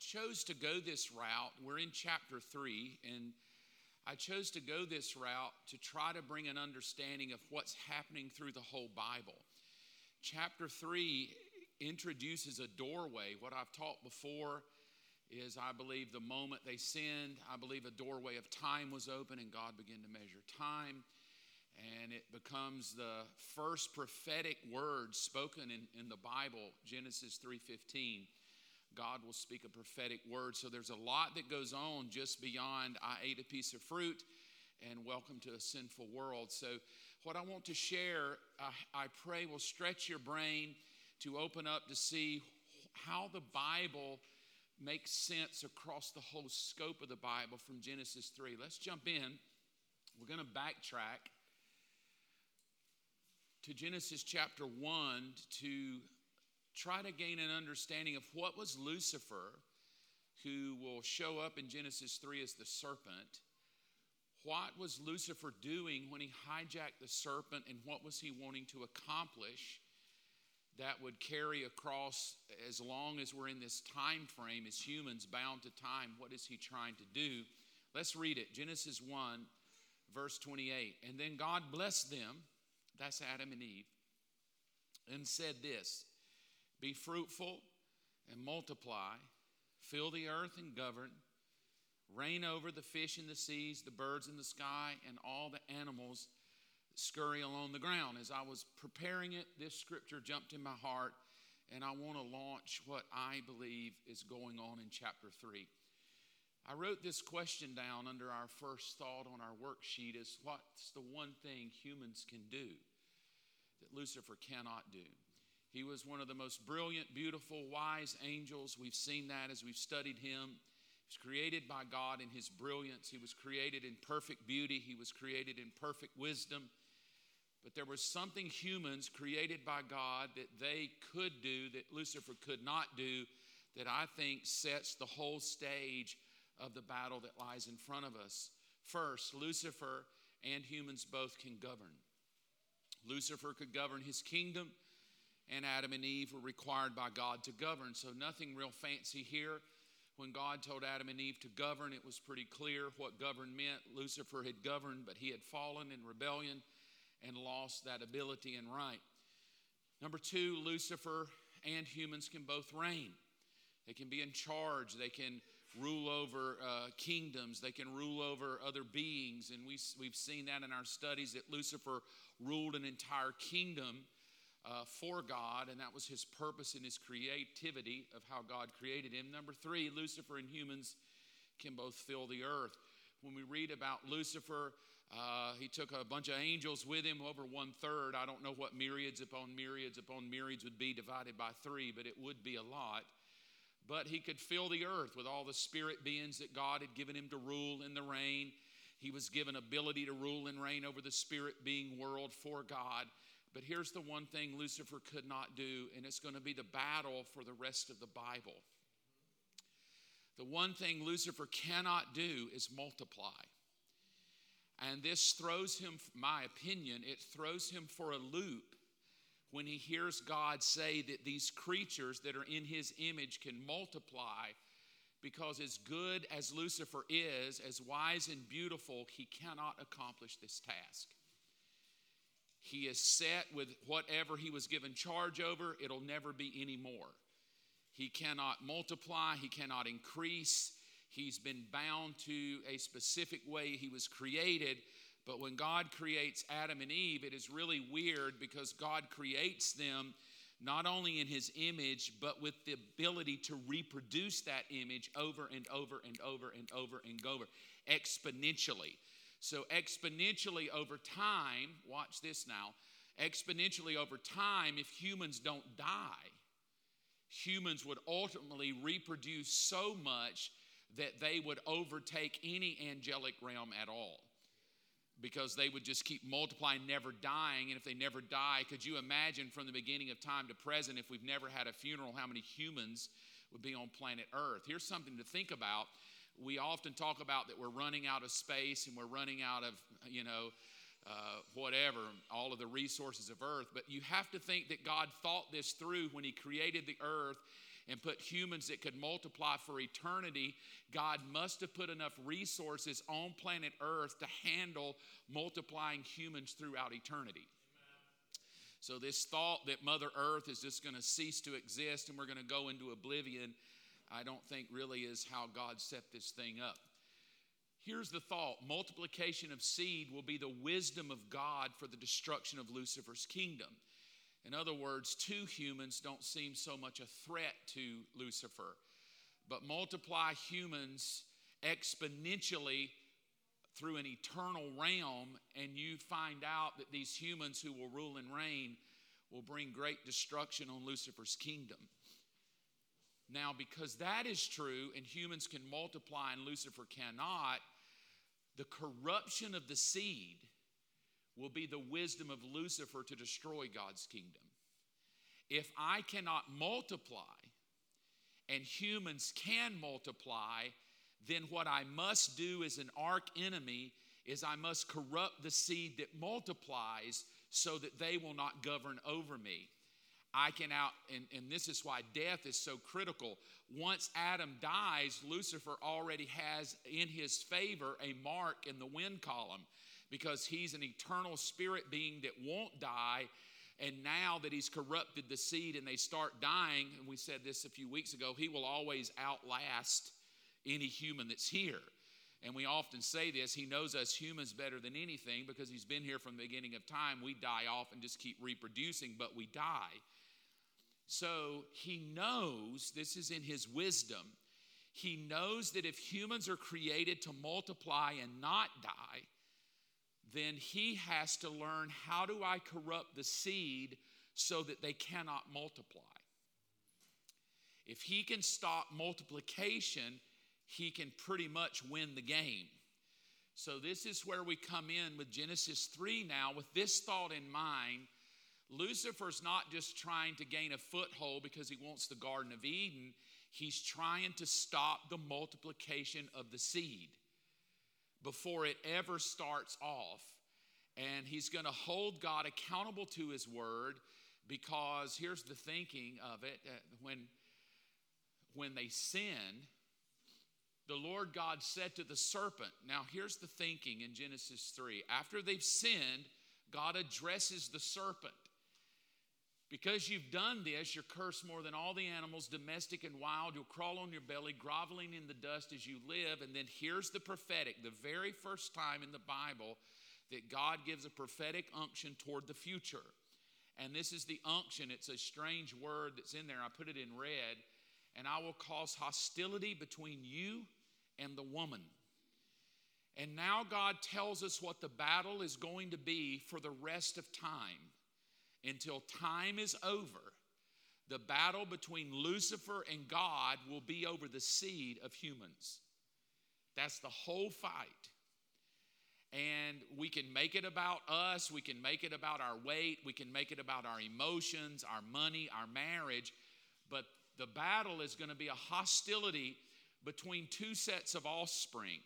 chose to go this route. We're in chapter three, and I chose to go this route to try to bring an understanding of what's happening through the whole Bible. Chapter three introduces a doorway. What I've taught before is, I believe, the moment they sinned, I believe a doorway of time was open and God began to measure time. And it becomes the first prophetic word spoken in, in the Bible, Genesis 3:15 God will speak a prophetic word. So there's a lot that goes on just beyond I ate a piece of fruit and welcome to a sinful world. So, what I want to share, I, I pray, will stretch your brain to open up to see how the Bible makes sense across the whole scope of the Bible from Genesis 3. Let's jump in. We're going to backtrack to Genesis chapter 1 to try to gain an understanding of what was Lucifer, who will show up in Genesis 3 as the serpent. What was Lucifer doing when he hijacked the serpent, and what was he wanting to accomplish that would carry across as long as we're in this time frame as humans bound to time? What is he trying to do? Let's read it Genesis 1, verse 28. And then God blessed them, that's Adam and Eve, and said this be fruitful and multiply, fill the earth and govern, reign over the fish in the seas, the birds in the sky, and all the animals scurry along the ground. As I was preparing it, this scripture jumped in my heart, and I want to launch what I believe is going on in chapter 3. I wrote this question down under our first thought on our worksheet is what's the one thing humans can do that Lucifer cannot do? He was one of the most brilliant, beautiful, wise angels. We've seen that as we've studied him. He was created by God in his brilliance. He was created in perfect beauty. He was created in perfect wisdom. But there was something humans created by God that they could do that Lucifer could not do that I think sets the whole stage of the battle that lies in front of us. First, Lucifer and humans both can govern. Lucifer could govern his kingdom and Adam and Eve were required by God to govern. So, nothing real fancy here. When God told Adam and Eve to govern, it was pretty clear what govern meant. Lucifer had governed, but he had fallen in rebellion and lost that ability and right. Number two, Lucifer and humans can both reign. They can be in charge. They can rule over uh, kingdoms. They can rule over other beings. And we, we've seen that in our studies that Lucifer ruled an entire kingdom uh, for God, and that was his purpose and his creativity of how God created him. Number three, Lucifer and humans can both fill the earth. When we read about Lucifer, uh, he took a bunch of angels with him, over one third. I don't know what myriads upon myriads upon myriads would be divided by three, but it would be a lot. But he could fill the earth with all the spirit beings that God had given him to rule in the reign. He was given ability to rule and reign over the spirit being world for God. But here's the one thing Lucifer could not do, and it's going to be the battle for the rest of the Bible. The one thing Lucifer cannot do is multiply. And this throws him, my opinion, it throws him for a loop when he hears God say that these creatures that are in his image can multiply because as good as Lucifer is, as wise and beautiful, he cannot accomplish this task. He is set with whatever he was given charge over, it'll never be any more. He cannot multiply, he cannot increase. He's been bound to a specific way he was created. But when God creates Adam and Eve, it is really weird because God creates them not only in his image, but with the ability to reproduce that image over and over and over and over and over exponentially. So, exponentially over time, watch this now, exponentially over time, if humans don't die, humans would ultimately reproduce so much that they would overtake any angelic realm at all because they would just keep multiplying, never dying. And if they never die, could you imagine from the beginning of time to present, if we've never had a funeral, how many humans would be on planet Earth? Here's something to think about we often talk about that we're running out of space and we're running out of, you know, uh, whatever, all of the resources of earth. But you have to think that God thought this through when He created the earth. and put humans that could multiply for eternity, God must have put enough resources on planet Earth to handle multiplying humans throughout eternity. So, this thought that Mother Earth is just going to cease to exist and we're going to go into oblivion, I don't think really is how God set this thing up. Here's the thought multiplication of seed will be the wisdom of God for the destruction of Lucifer's kingdom. In other words, two humans don't seem so much a threat to Lucifer, but multiply humans exponentially through an eternal realm, and you find out that these humans who will rule and reign will bring great destruction on Lucifer's kingdom. Now, because that is true, and humans can multiply and Lucifer cannot, the corruption of the seed will be the wisdom of Lucifer to destroy God's kingdom. If I cannot multiply and humans can multiply, then what I must do as an arch enemy is I must corrupt the seed that multiplies so that they will not govern over me. I can out, and, and this is why death is so critical. Once Adam dies, Lucifer already has in his favor a mark in the wind column because he's an eternal spirit being that won't die. And now that he's corrupted the seed and they start dying, and we said this a few weeks ago, he will always outlast any human that's here. And we often say this He knows us humans better than anything because He's been here from the beginning of time. We die off and just keep reproducing, but we die. So He knows, this is in His wisdom, He knows that if humans are created to multiply and not die, then He has to learn how do I corrupt the seed so that they cannot multiply. If He can stop multiplication, he can pretty much win the game. So, this is where we come in with Genesis 3 now, with this thought in mind. Lucifer's not just trying to gain a foothold because he wants the Garden of Eden, he's trying to stop the multiplication of the seed before it ever starts off. And he's going to hold God accountable to his word because here's the thinking of it uh, when, when they sin, the Lord God said to the serpent, now here's the thinking in Genesis 3. After they've sinned, God addresses the serpent. Because you've done this, you're cursed more than all the animals, domestic and wild. You'll crawl on your belly, groveling in the dust as you live. And then here's the prophetic, the very first time in the Bible that God gives a prophetic unction toward the future. And this is the unction. It's a strange word that's in there. I put it in red. And I will cause hostility between you and the woman. And now God tells us what the battle is going to be for the rest of time. Until time is over, the battle between Lucifer and God will be over the seed of humans. That's the whole fight. And we can make it about us, we can make it about our weight, we can make it about our emotions, our money, our marriage, but the battle is going to be a hostility between two sets of offspring.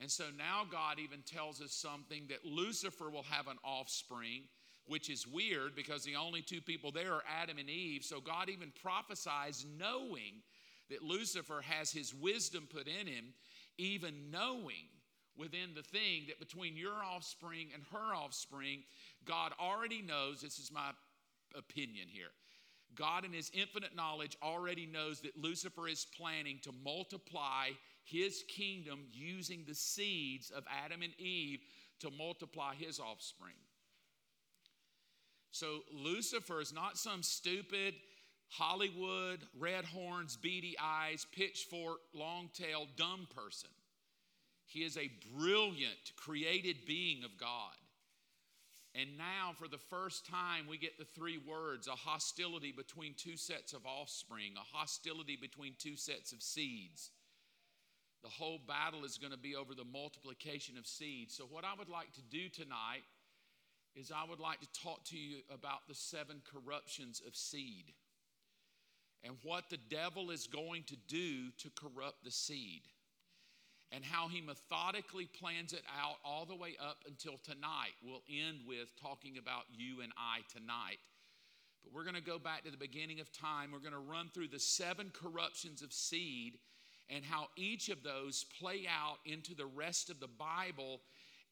And so now God even tells us something that Lucifer will have an offspring, which is weird because the only two people there are Adam and Eve. So God even prophesies knowing that Lucifer has his wisdom put in him, even knowing within the thing that between your offspring and her offspring, God already knows, this is my opinion here, God, in His infinite knowledge, already knows that Lucifer is planning to multiply his kingdom using the seeds of Adam and Eve to multiply his offspring. So Lucifer is not some stupid Hollywood, red horns, beady eyes, pitchfork, long tailed, dumb person. He is a brilliant, created being of God. And now, for the first time, we get the three words a hostility between two sets of offspring, a hostility between two sets of seeds. The whole battle is going to be over the multiplication of seeds. So, what I would like to do tonight is I would like to talk to you about the seven corruptions of seed and what the devil is going to do to corrupt the seed and how he methodically plans it out all the way up until tonight. We'll end with talking about you and I tonight. But we're going to go back to the beginning of time. We're going to run through the seven corruptions of seed and how each of those play out into the rest of the Bible,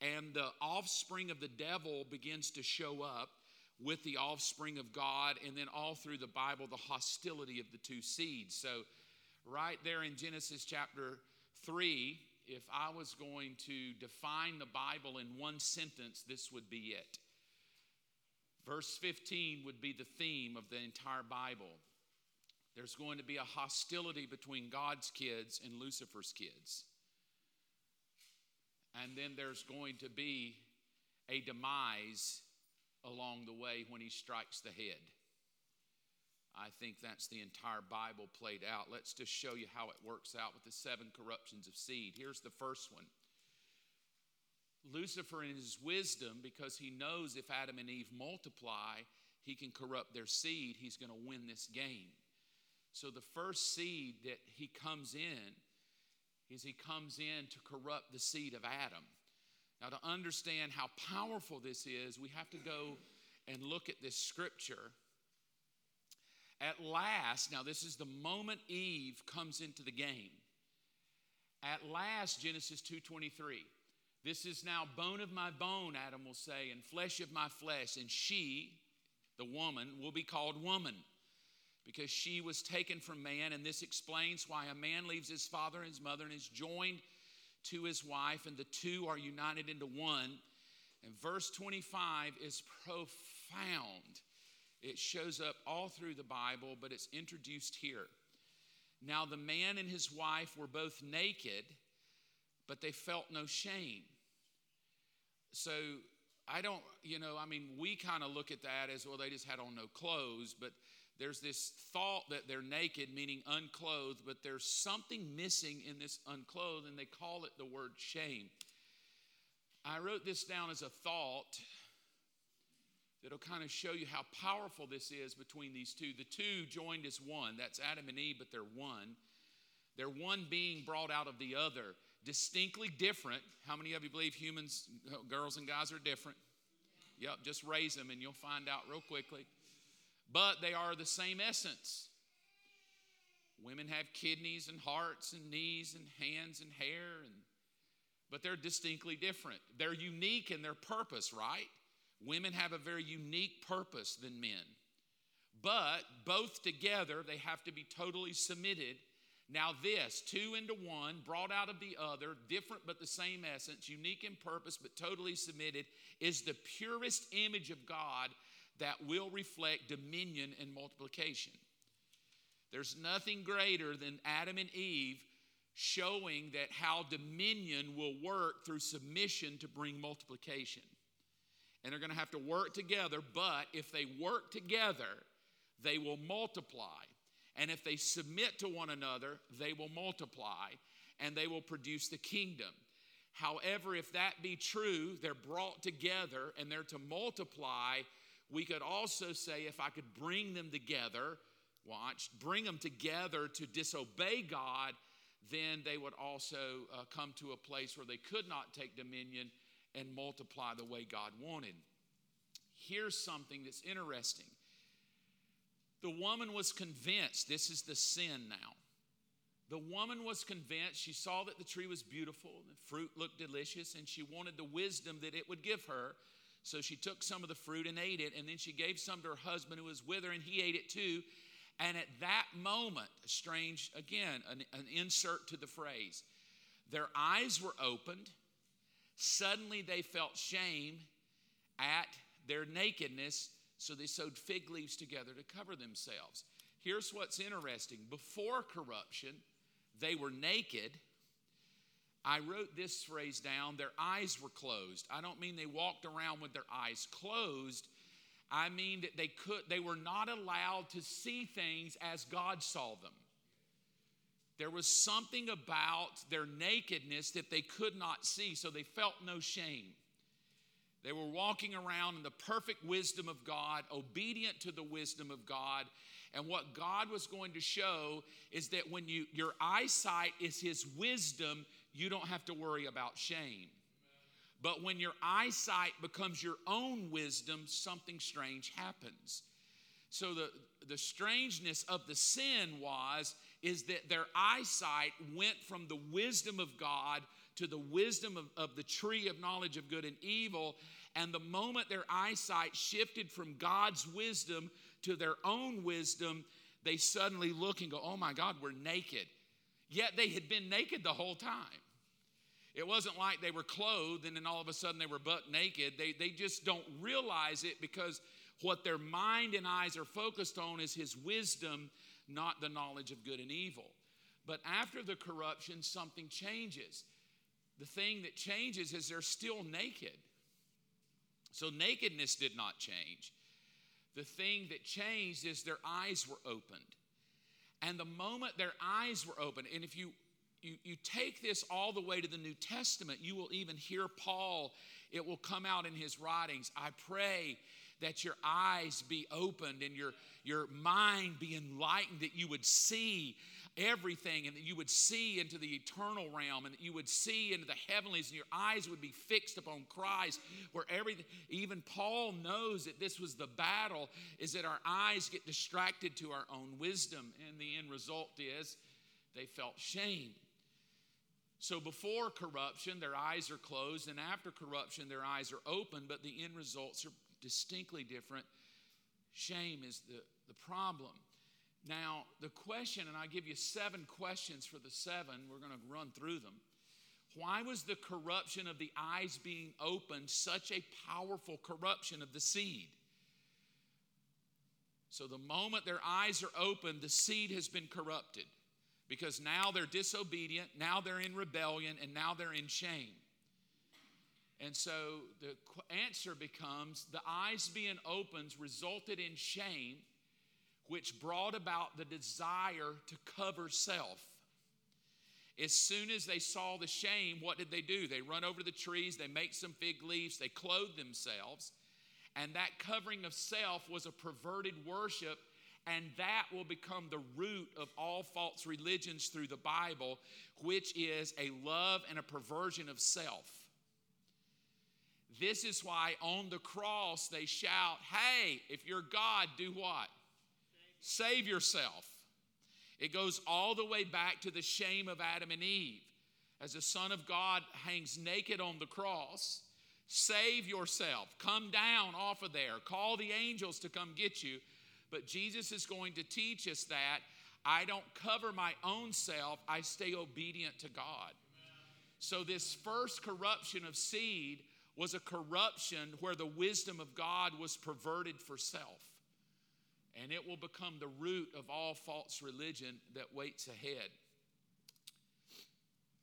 and the offspring of the devil begins to show up with the offspring of God, and then all through the Bible, the hostility of the two seeds. So, right there in Genesis chapter 3, if I was going to define the Bible in one sentence, this would be it. Verse 15 would be the theme of the entire Bible. There's going to be a hostility between God's kids and Lucifer's kids. And then there's going to be a demise along the way when he strikes the head. I think that's the entire Bible played out. Let's just show you how it works out with the seven corruptions of seed. Here's the first one Lucifer, in his wisdom, because he knows if Adam and Eve multiply, he can corrupt their seed, he's going to win this game. So the first seed that he comes in is he comes in to corrupt the seed of Adam. Now, to understand how powerful this is, we have to go and look at this scripture. At last, now this is the moment Eve comes into the game. At last, Genesis 2:23. This is now bone of my bone, Adam will say, and flesh of my flesh, and she, the woman, will be called woman because she was taken from man, and this explains why a man leaves his father and his mother and is joined to his wife, and the two are united into one. And verse 25 is profound. It shows up all through the Bible, but it's introduced here. Now, the man and his wife were both naked, but they felt no shame. So, I don't, you know, I mean, we kind of look at that as well, they just had on no clothes, but there's this thought that they're naked, meaning unclothed, but there's something missing in this unclothed, and they call it the word shame. I wrote this down as a thought that'll kind of show you how powerful this is between these two. The two joined as one. That's Adam and Eve, but they're one. They're one being brought out of the other, distinctly different. How many of you believe humans, girls and guys are different? Yep, just raise them and you'll find out real quickly but they are the same essence. Women have kidneys and hearts and knees and hands and hair, and, but they're distinctly different. They're unique in their purpose, right? Women have a very unique purpose than men. But both together, they have to be totally submitted. Now, this, two into one, brought out of the other, different but the same essence, unique in purpose but totally submitted, is the purest image of God that will reflect dominion and multiplication. There's nothing greater than Adam and Eve showing that how dominion will work through submission to bring multiplication. And they're going to have to work together, but if they work together, they will multiply. And if they submit to one another, they will multiply and they will produce the kingdom. However, if that be true, they're brought together and they're to multiply we could also say if I could bring them together, watch, bring them together to disobey God, then they would also uh, come to a place where they could not take dominion and multiply the way God wanted. Here's something that's interesting. The woman was convinced, this is the sin now. The woman was convinced, she saw that the tree was beautiful, the fruit looked delicious, and she wanted the wisdom that it would give her so she took some of the fruit and ate it, and then she gave some to her husband who was with her, and he ate it too. And at that moment, strange, again, an, an insert to the phrase, their eyes were opened. Suddenly they felt shame at their nakedness, so they sewed fig leaves together to cover themselves. Here's what's interesting before corruption, they were naked I wrote this phrase down their eyes were closed. I don't mean they walked around with their eyes closed. I mean that they could they were not allowed to see things as God saw them. There was something about their nakedness that they could not see, so they felt no shame. They were walking around in the perfect wisdom of God, obedient to the wisdom of God. And what God was going to show is that when you your eyesight is his wisdom, you don't have to worry about shame. But when your eyesight becomes your own wisdom, something strange happens. So the, the strangeness of the sin was is that their eyesight went from the wisdom of God to the wisdom of, of the tree of knowledge of good and evil. And the moment their eyesight shifted from God's wisdom to their own wisdom, they suddenly look and go, Oh my God, we're naked. Yet they had been naked the whole time. It wasn't like they were clothed and then all of a sudden they were butt naked. They, they just don't realize it because what their mind and eyes are focused on is His wisdom, not the knowledge of good and evil. But after the corruption, something changes. The thing that changes is they're still naked. So nakedness did not change. The thing that changed is their eyes were opened. And the moment their eyes were opened, and if you you, you take this all the way to the New Testament, you will even hear Paul, it will come out in his writings. I pray that your eyes be opened and your, your mind be enlightened, that you would see everything and that you would see into the eternal realm and that you would see into the heavenlies and your eyes would be fixed upon Christ where everything even Paul knows that this was the battle is that our eyes get distracted to our own wisdom and the end result is they felt shame so before corruption, their eyes are closed, and after corruption, their eyes are open, but the end results are distinctly different. Shame is the, the problem. Now, the question, and I give you seven questions for the seven, we're going to run through them. Why was the corruption of the eyes being opened such a powerful corruption of the seed? So, the moment their eyes are open, the seed has been corrupted because now they're disobedient, now they're in rebellion, and now they're in shame. And so the answer becomes the eyes being opened resulted in shame, which brought about the desire to cover self. As soon as they saw the shame, what did they do? They run over the trees, they make some fig leaves, they clothe themselves. And that covering of self was a perverted worship and that will become the root of all false religions through the Bible, which is a love and a perversion of self. This is why on the cross they shout, Hey, if you're God, do what? Save yourself. It goes all the way back to the shame of Adam and Eve. As the Son of God hangs naked on the cross, save yourself. Come down off of there. Call the angels to come get you but Jesus is going to teach us that I don't cover my own self, I stay obedient to God. So, this first corruption of seed was a corruption where the wisdom of God was perverted for self. And it will become the root of all false religion that waits ahead.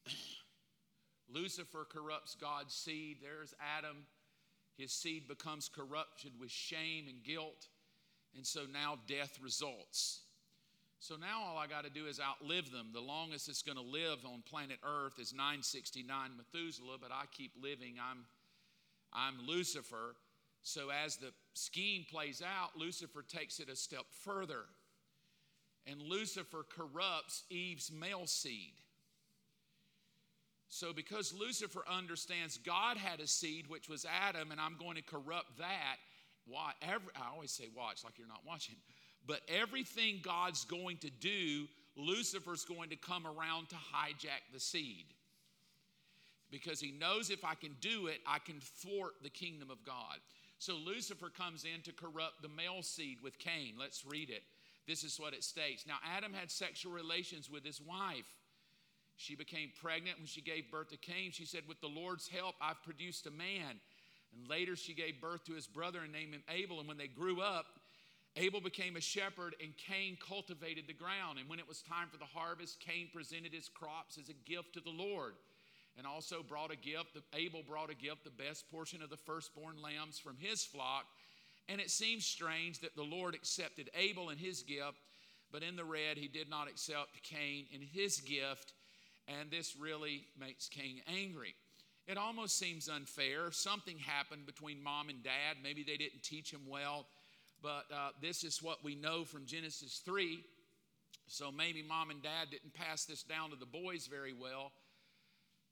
Lucifer corrupts God's seed. There's Adam. His seed becomes corrupted with shame and guilt. And so now death results. So now all I got to do is outlive them. The longest it's going to live on planet Earth is 969 Methuselah, but I keep living. I'm, I'm Lucifer. So as the scheme plays out, Lucifer takes it a step further. And Lucifer corrupts Eve's male seed. So, because Lucifer understands God had a seed, which was Adam, and I'm going to corrupt that, watch, every, I always say watch like you're not watching, but everything God's going to do, Lucifer's going to come around to hijack the seed. Because he knows if I can do it, I can thwart the kingdom of God. So Lucifer comes in to corrupt the male seed with Cain. Let's read it. This is what it states. Now, Adam had sexual relations with his wife. She became pregnant when she gave birth to Cain. She said, With the Lord's help, I've produced a man. And later she gave birth to his brother and named him Abel. And when they grew up, Abel became a shepherd and Cain cultivated the ground. And when it was time for the harvest, Cain presented his crops as a gift to the Lord and also brought a gift. Abel brought a gift, the best portion of the firstborn lambs from his flock. And it seems strange that the Lord accepted Abel and his gift, but in the red, he did not accept Cain and his gift. And this really makes Cain angry. It almost seems unfair. Something happened between mom and dad. Maybe they didn't teach him well, but uh, this is what we know from Genesis 3. So maybe mom and dad didn't pass this down to the boys very well.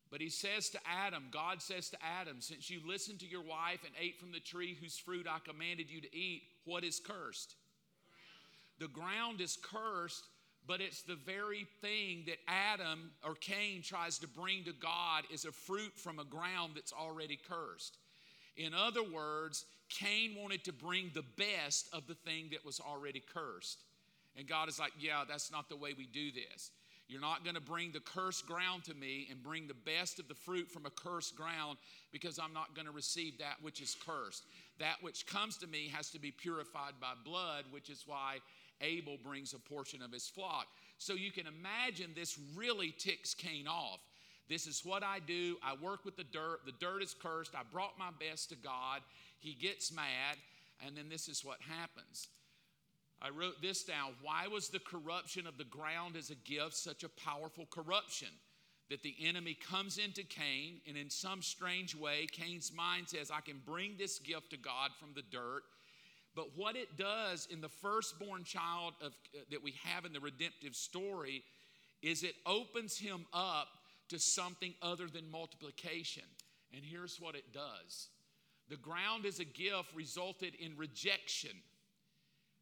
But he says to Adam, God says to Adam, since you listened to your wife and ate from the tree whose fruit I commanded you to eat, what is cursed? the ground is cursed, but it's the very thing that Adam or Cain tries to bring to God is a fruit from a ground that's already cursed. In other words, Cain wanted to bring the best of the thing that was already cursed. And God is like, yeah, that's not the way we do this. You're not going to bring the cursed ground to me and bring the best of the fruit from a cursed ground because I'm not going to receive that which is cursed. That which comes to me has to be purified by blood, which is why Abel brings a portion of his flock. So you can imagine this really ticks Cain off. This is what I do. I work with the dirt. The dirt is cursed. I brought my best to God. He gets mad, and then this is what happens. I wrote this down. Why was the corruption of the ground as a gift such a powerful corruption? That the enemy comes into Cain, and in some strange way, Cain's mind says, I can bring this gift to God from the dirt. But what it does in the firstborn child of, uh, that we have in the redemptive story is it opens him up to something other than multiplication. And here's what it does the ground as a gift resulted in rejection,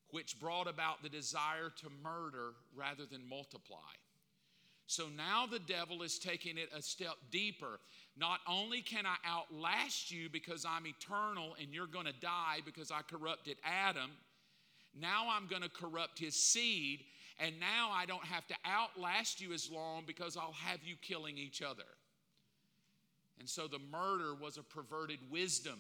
which brought about the desire to murder rather than multiply. So now the devil is taking it a step deeper. Not only can I outlast you because I'm eternal and you're going to die because I corrupted Adam, now I'm going to corrupt his seed, and now I don't have to outlast you as long because I'll have you killing each other. And so the murder was a perverted wisdom.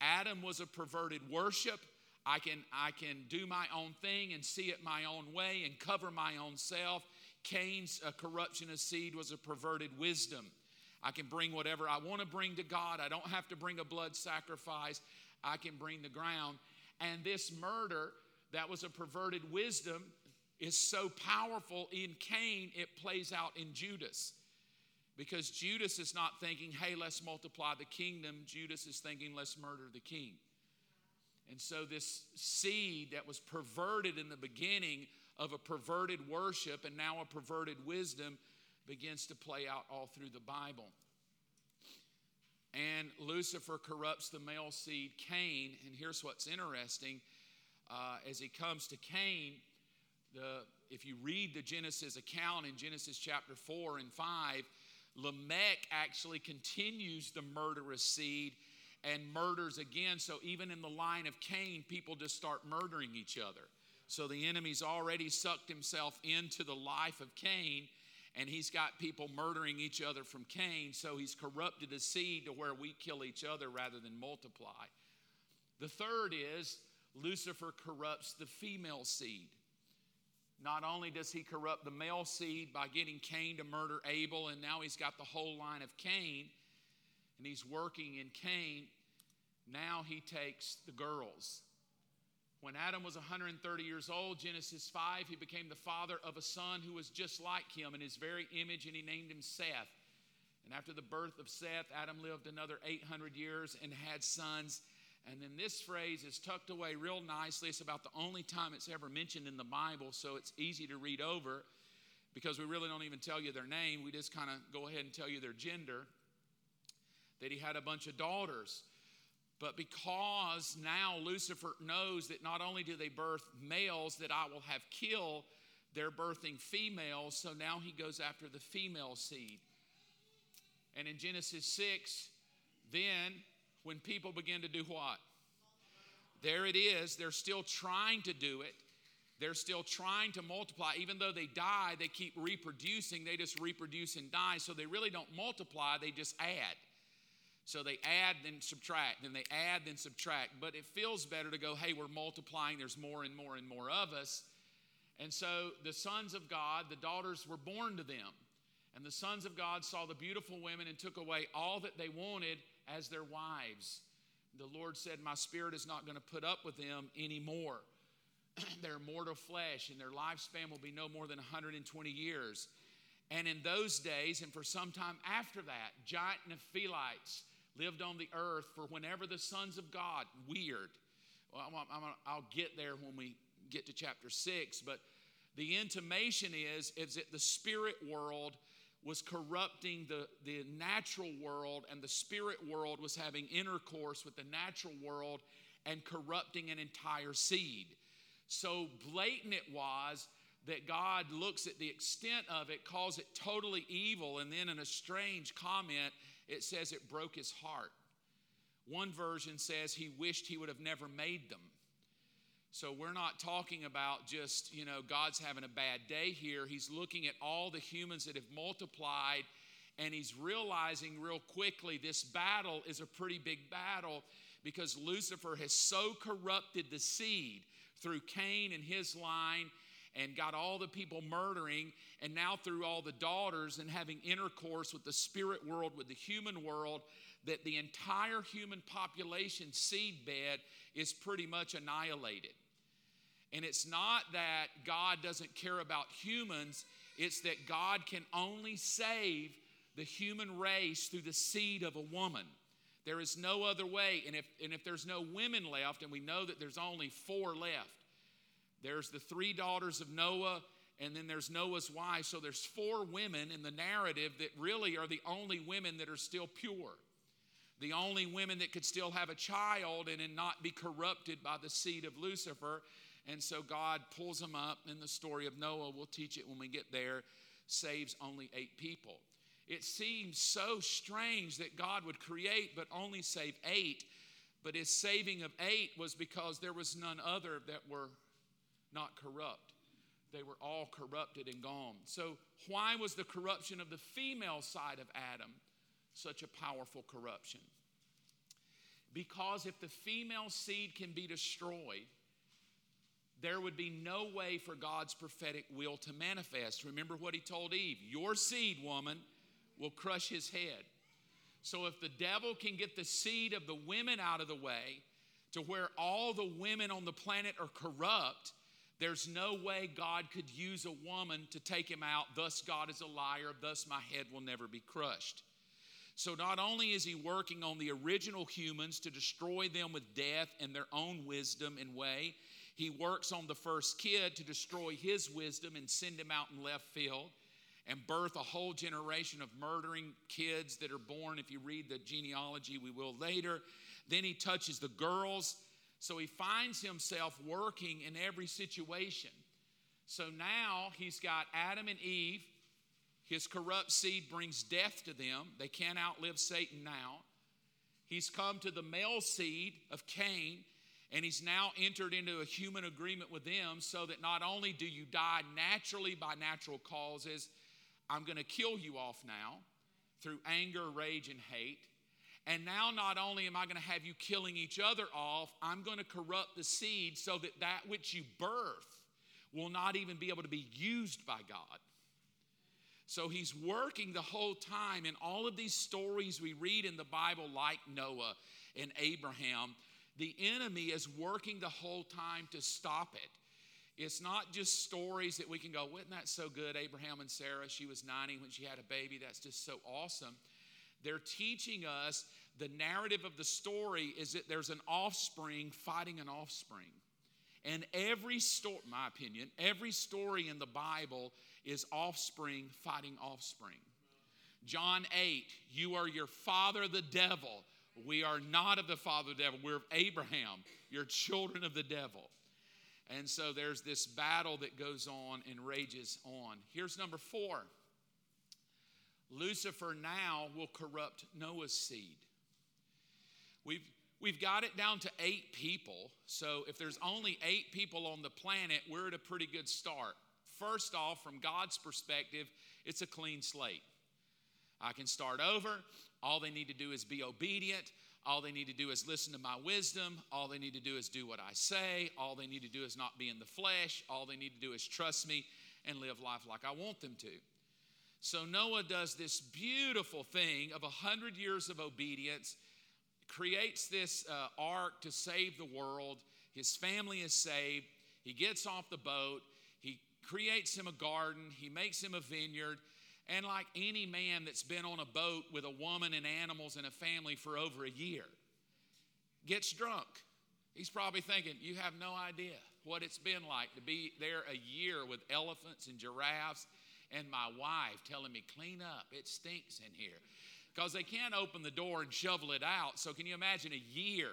Adam was a perverted worship. I can, I can do my own thing and see it my own way and cover my own self. Cain's uh, corruption of seed was a perverted wisdom. I can bring whatever I want to bring to God. I don't have to bring a blood sacrifice. I can bring the ground. And this murder that was a perverted wisdom is so powerful in Cain, it plays out in Judas. Because Judas is not thinking, hey, let's multiply the kingdom. Judas is thinking, let's murder the king. And so, this seed that was perverted in the beginning of a perverted worship and now a perverted wisdom begins to play out all through the Bible. And Lucifer corrupts the male seed, Cain. And here's what's interesting uh, as he comes to Cain, the, if you read the Genesis account in Genesis chapter 4 and 5, Lamech actually continues the murderous seed and murders again. So even in the line of Cain, people just start murdering each other. So the enemy's already sucked himself into the life of Cain, and he's got people murdering each other from Cain. So he's corrupted the seed to where we kill each other rather than multiply. The third is Lucifer corrupts the female seed. Not only does he corrupt the male seed by getting Cain to murder Abel, and now he's got the whole line of Cain, and he's working in Cain, now he takes the girls. When Adam was 130 years old, Genesis 5, he became the father of a son who was just like him in his very image, and he named him Seth. And after the birth of Seth, Adam lived another 800 years and had sons. And then this phrase is tucked away real nicely. It's about the only time it's ever mentioned in the Bible, so it's easy to read over because we really don't even tell you their name. We just kind of go ahead and tell you their gender. That he had a bunch of daughters. But because now Lucifer knows that not only do they birth males that I will have kill, they're birthing females, so now he goes after the female seed. And in Genesis 6, then when people begin to do what? There it is. They're still trying to do it. They're still trying to multiply. Even though they die, they keep reproducing. They just reproduce and die. So they really don't multiply, they just add. So they add, then subtract, then they add, then subtract. But it feels better to go, hey, we're multiplying. There's more and more and more of us. And so the sons of God, the daughters were born to them. And the sons of God saw the beautiful women and took away all that they wanted as their wives. The Lord said, My spirit is not going to put up with them anymore. They're mortal flesh, and their lifespan will be no more than 120 years. And in those days, and for some time after that, giant Nephilites lived on the earth for whenever the sons of God, weird. Well, i will get there when we get to chapter 6, but the intimation is, is that the spirit world was corrupting the, the natural world, and the spirit world was having intercourse with the natural world and corrupting an entire seed. So blatant it was that God looks at the extent of it, calls it totally evil, and then in a strange comment, it says it broke his heart. One version says he wished he would have never made them. So we're not talking about just, you know, God's having a bad day here. He's looking at all the humans that have multiplied and he's realizing real quickly this battle is a pretty big battle because Lucifer has so corrupted the seed through Cain and his line and got all the people murdering, and now through all the daughters and having intercourse with the spirit world, with the human world, that the entire human population seedbed is pretty much annihilated. And it's not that God doesn't care about humans, it's that God can only save the human race through the seed of a woman. There is no other way. And if, and if there's no women left, and we know that there's only four left, there's the three daughters of Noah, and then there's Noah's wife. So there's four women in the narrative that really are the only women that are still pure. The only women that could still have a child and, and not be corrupted by the seed of Lucifer. And so God pulls them up in the story of Noah. We'll teach it when we get there. Saves only eight people. It seems so strange that God would create but only save eight. But his saving of eight was because there was none other that were not corrupt. They were all corrupted and gone. So, why was the corruption of the female side of Adam such a powerful corruption? Because if the female seed can be destroyed, there would be no way for God's prophetic will to manifest. Remember what he told Eve Your seed, woman, will crush his head. So, if the devil can get the seed of the women out of the way to where all the women on the planet are corrupt, there's no way God could use a woman to take him out. Thus, God is a liar. Thus, my head will never be crushed. So, not only is he working on the original humans to destroy them with death and their own wisdom and way, he works on the first kid to destroy his wisdom and send him out in left field and birth a whole generation of murdering kids that are born. If you read the genealogy, we will later. Then he touches the girls so he finds himself working in every situation. So now he's got Adam and Eve. His corrupt seed brings death to them. They can't outlive Satan now. He's come to the male seed of Cain, and he's now entered into a human agreement with them so that not only do you die naturally by natural causes, I'm going to kill you off now through anger, rage, and hate. And now, not only am I going to have you killing each other off, I'm going to corrupt the seed so that that which you birth will not even be able to be used by God. So he's working the whole time. In all of these stories we read in the Bible, like Noah and Abraham, the enemy is working the whole time to stop it. It's not just stories that we can go, wasn't that so good? Abraham and Sarah, she was 90 when she had a baby. That's just so awesome. They're teaching us the narrative of the story is that there's an offspring fighting an offspring. And every story, my opinion, every story in the Bible is offspring fighting offspring. John 8, you are your father the devil. We are not of the father the devil. We're of Abraham. You're children of the devil. And so there's this battle that goes on and rages on. Here's number four Lucifer now will corrupt Noah's seed. We've, we've got it down to eight people. So if there's only eight people on the planet, we're at a pretty good start. First off, from God's perspective, it's a clean slate. I can start over. All they need to do is be obedient. All they need to do is listen to my wisdom. All they need to do is do what I say. All they need to do is not be in the flesh. All they need to do is trust me and live life like I want them to. So Noah does this beautiful thing of a hundred years of obedience creates this uh, ark to save the world. His family is saved. He gets off the boat. He creates him a garden. He makes him a vineyard. And like any man that's been on a boat with a woman and animals and a family for over a year, gets drunk. He's probably thinking, You have no idea what it's been like to be there a year with elephants and giraffes and my wife telling me, Clean up, it stinks in here because they can't open the door and shovel it out. So, can you imagine a year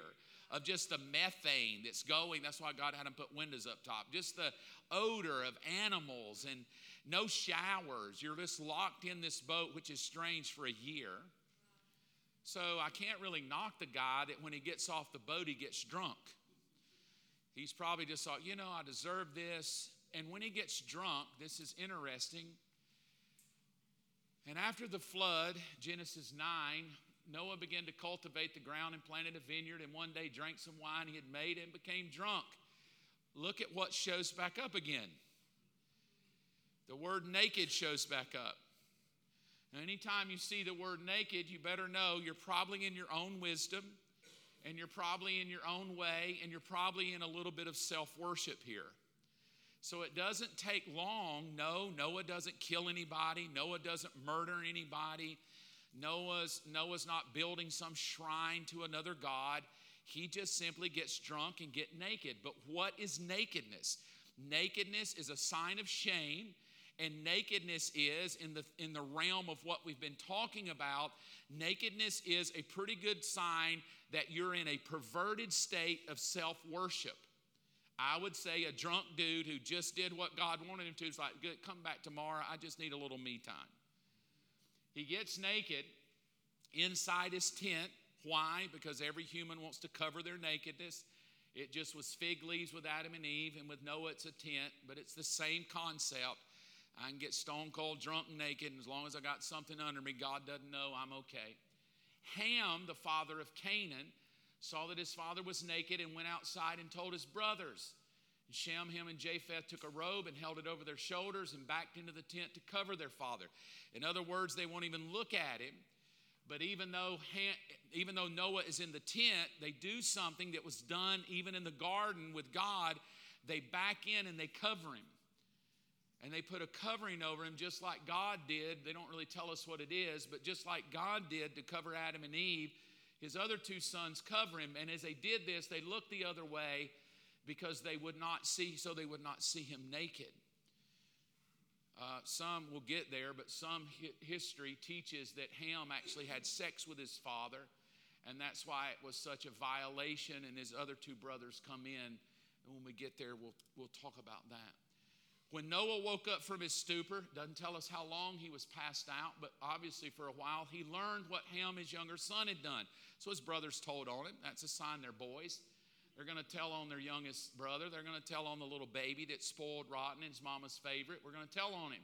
of just the methane that's going. That's why God had them put windows up top. Just the odor of animals and no showers. You're just locked in this boat, which is strange for a year. So I can't really knock the guy that when he gets off the boat, he gets drunk. He's probably just thought, you know, I deserve this. And when he gets drunk, this is interesting. And after the flood, Genesis 9, Noah began to cultivate the ground and planted a vineyard, and one day drank some wine he had made and became drunk. Look at what shows back up again. The word naked shows back up. anytime you see the word naked, you better know you're probably in your own wisdom, and you're probably in your own way, and you're probably in a little bit of self worship here. So it doesn't take long. No, Noah doesn't kill anybody. Noah doesn't murder anybody. Noah's, Noah's not building some shrine to another God. He just simply gets drunk and get naked. But what is nakedness? Nakedness is a sign of shame, and nakedness is in the in the realm of what we've been talking about. Nakedness is a pretty good sign that you're in a perverted state of self-worship. I would say a drunk dude who just did what God wanted him to is like, come back tomorrow. I just need a little me time. He gets naked inside his tent. Why? Because every human wants to cover their nakedness. It just was fig leaves with Adam and Eve, and with Noah, it's a tent, but it's the same concept. I can get stone cold drunk and naked, and as long as I got something under me, God doesn't know I'm okay. Ham, the father of Canaan, saw that his father was naked and went outside and told his brothers. And Shem, Ham, and Japheth took a robe and held it over their shoulders and backed into the tent to cover their father. In other words, they won't even look at him. But even though, even though Noah is in the tent, they do something that was done even in the garden with God. They back in and they cover him. And they put a covering over him just like God did. They don't really tell us what it is, but just like God did to cover Adam and Eve, his other two sons cover him. And as they did this, they looked the other way because they would not see, so they would not see him naked. Uh, some will get there, but some hi- history teaches that Ham actually had sex with his father, and that's why it was such a violation, and his other two brothers come in. And when we get there, we'll, we'll talk about that. When Noah woke up from his stupor, doesn't tell us how long he was passed out, but obviously for a while, he learned what Ham, his younger son, had done. So his brothers told on him. That's a sign they're boys. They're going to tell on their youngest brother. They're going to tell on the little baby that's spoiled rotten and his mama's favorite. We're going to tell on him.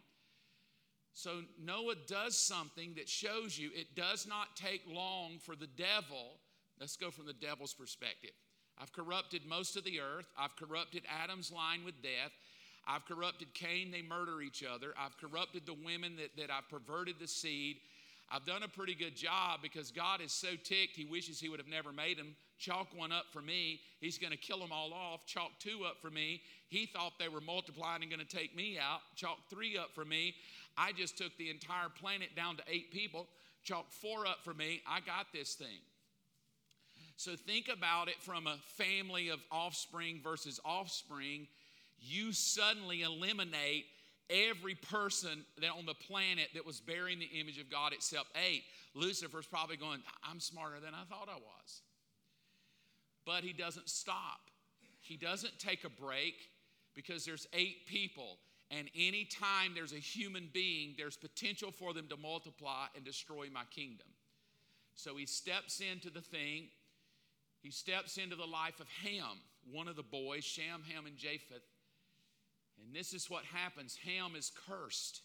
So Noah does something that shows you it does not take long for the devil. Let's go from the devil's perspective. I've corrupted most of the earth. I've corrupted Adam's line with death. I've corrupted Cain, they murder each other. I've corrupted the women that, that I've perverted the seed. I've done a pretty good job because God is so ticked, He wishes He would have never made them. Chalk one up for me. He's going to kill them all off. Chalk two up for me. He thought they were multiplying and going to take me out. Chalk three up for me. I just took the entire planet down to eight people. Chalk four up for me. I got this thing. So think about it from a family of offspring versus offspring. You suddenly eliminate every person that on the planet that was bearing the image of God except eight. Lucifer's probably going, I'm smarter than I thought I was. But he doesn't stop. He doesn't take a break because there's eight people. And anytime there's a human being, there's potential for them to multiply and destroy my kingdom. So he steps into the thing. He steps into the life of Ham, one of the boys, Sham, Ham, and Japheth. And this is what happens Ham is cursed.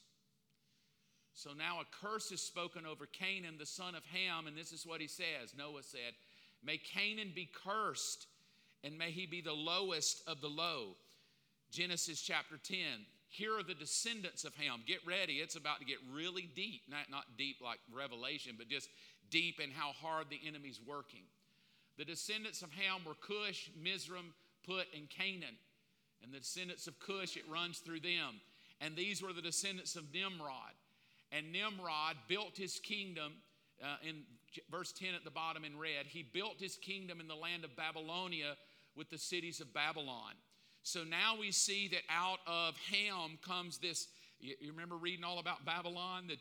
So now a curse is spoken over Canaan, the son of Ham, and this is what he says Noah said, May Canaan be cursed, and may he be the lowest of the low. Genesis chapter 10. Here are the descendants of Ham. Get ready, it's about to get really deep. Not, not deep like Revelation, but just deep in how hard the enemy's working. The descendants of Ham were Cush, Mizraim, Put, and Canaan. And the descendants of Cush, it runs through them. And these were the descendants of Nimrod. And Nimrod built his kingdom uh, in verse 10 at the bottom in red. He built his kingdom in the land of Babylonia with the cities of Babylon. So now we see that out of Ham comes this. You, remember reading all about Babylon? The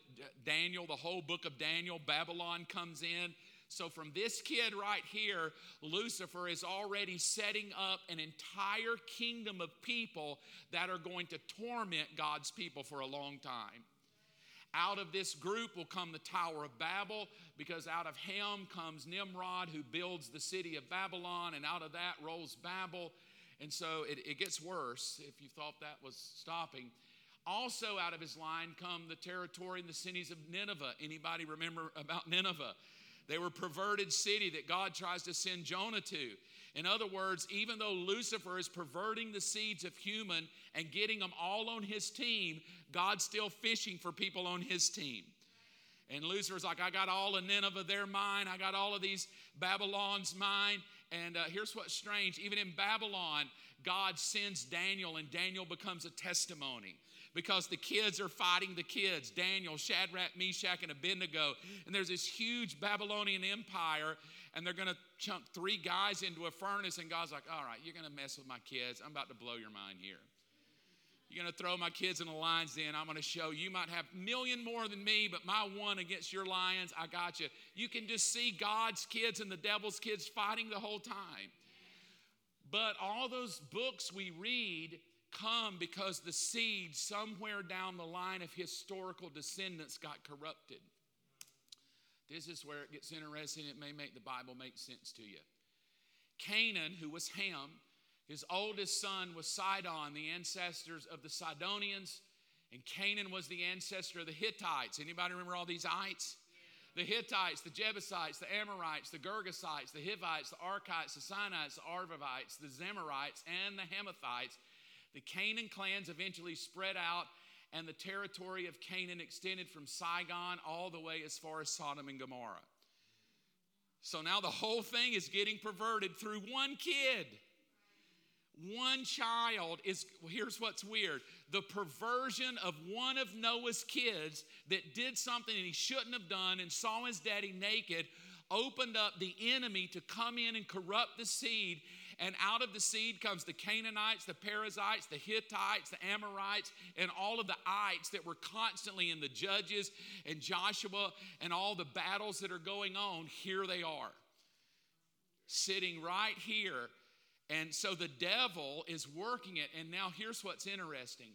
Daniel, the whole book of Daniel, Babylon comes in. So, from this kid right here, Lucifer is already setting up an entire kingdom of people that are going to torment God's people for a long time. Out of this group will come the Tower of Babel, because out of Ham comes Nimrod, who builds the city of Babylon, and out of that rolls Babel. And so it, it gets worse if you thought that was stopping. Also, out of his line come the territory and the cities of Nineveh. Anybody remember about Nineveh? They were perverted city that God tries to send Jonah to. In other words, even though Lucifer is perverting the seeds of human and getting them all on his team, God's still fishing for people on his team. And Lucifer's like, I got all of Nineveh, they're mine. I got all of these Babylon's mine. And uh, here's what's strange even in Babylon, God sends Daniel, and Daniel becomes a testimony because the kids are fighting the kids Daniel, Shadrach, Meshach, and Abednego. And there's this huge Babylonian empire, and they're going to chunk three guys into a furnace. And God's like, All right, you're going to mess with my kids. I'm about to blow your mind here. You're going to throw my kids in the lion's den. I'm going to show you might have a million more than me, but my one against your lions, I got you. You can just see God's kids and the devil's kids fighting the whole time. But all those books we read come because the seed somewhere down the line of historical descendants got corrupted. This is where it gets interesting. It may make the Bible make sense to you. Canaan, who was Ham, his oldest son was Sidon, the ancestors of the Sidonians, and Canaan was the ancestor of the Hittites. Anybody remember all these ites? The Hittites, the Jebusites, the Amorites, the Girgasites, the Hivites, the Arkites, the Sinites, the Arvadites, the Zemarites, and the Hamathites the Canaan clans eventually spread out, and the territory of Canaan extended from Sidon all the way as far as Sodom and Gomorrah. So now the whole thing is getting perverted through one kid. One child is, here's what's weird the perversion of one of Noah's kids that did something he shouldn't have done and saw his daddy naked opened up the enemy to come in and corrupt the seed and out of the seed comes the Canaanites, the Perizzites, the Hittites, the Amorites, and all of the ites that were constantly in the Judges and Joshua and all the battles that are going on. Here they are, sitting right here. And so the devil is working it. And now here's what's interesting.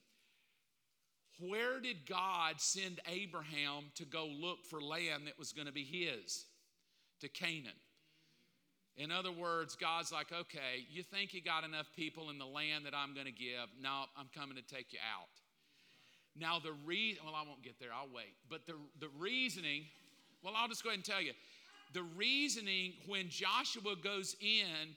Where did God send Abraham to go look for land that was going to be his? To Canaan. In other words, God's like, okay, you think you got enough people in the land that I'm going to give? No, I'm coming to take you out. Now, the reason, well, I won't get there, I'll wait. But the, the reasoning, well, I'll just go ahead and tell you. The reasoning when Joshua goes in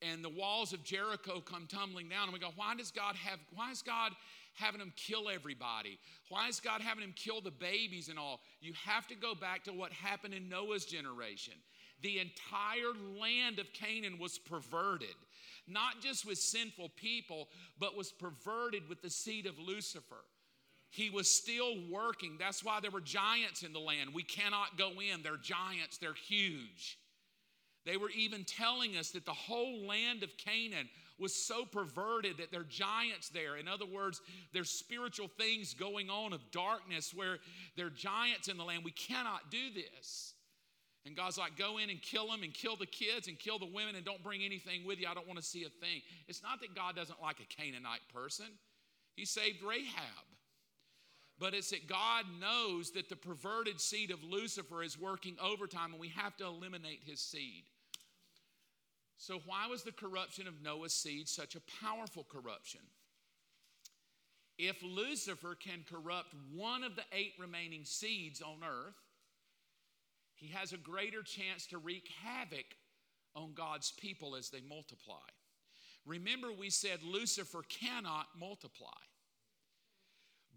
and the walls of Jericho come tumbling down, and we go, why does God have, why is God having him kill everybody? Why is God having him kill the babies and all? You have to go back to what happened in Noah's generation the entire land of Canaan was perverted, not just with sinful people, but was perverted with the seed of Lucifer. He was still working. That's why there were giants in the land. We cannot go in. They're giants, they're huge. They were even telling us that the whole land of Canaan was so perverted that there are giants there. In other words, there's spiritual things going on of darkness where there are giants in the land. We cannot do this. And God's like, go in and kill them and kill the kids and kill the women and don't bring anything with you. I don't want to see a thing. It's not that God doesn't like a Canaanite person, He saved Rahab. But it's that God knows that the perverted seed of Lucifer is working overtime and we have to eliminate his seed. So, why was the corruption of Noah's seed such a powerful corruption? If Lucifer can corrupt one of the eight remaining seeds on earth, he has a greater chance to wreak havoc on God's people as they multiply. Remember, we said Lucifer cannot multiply.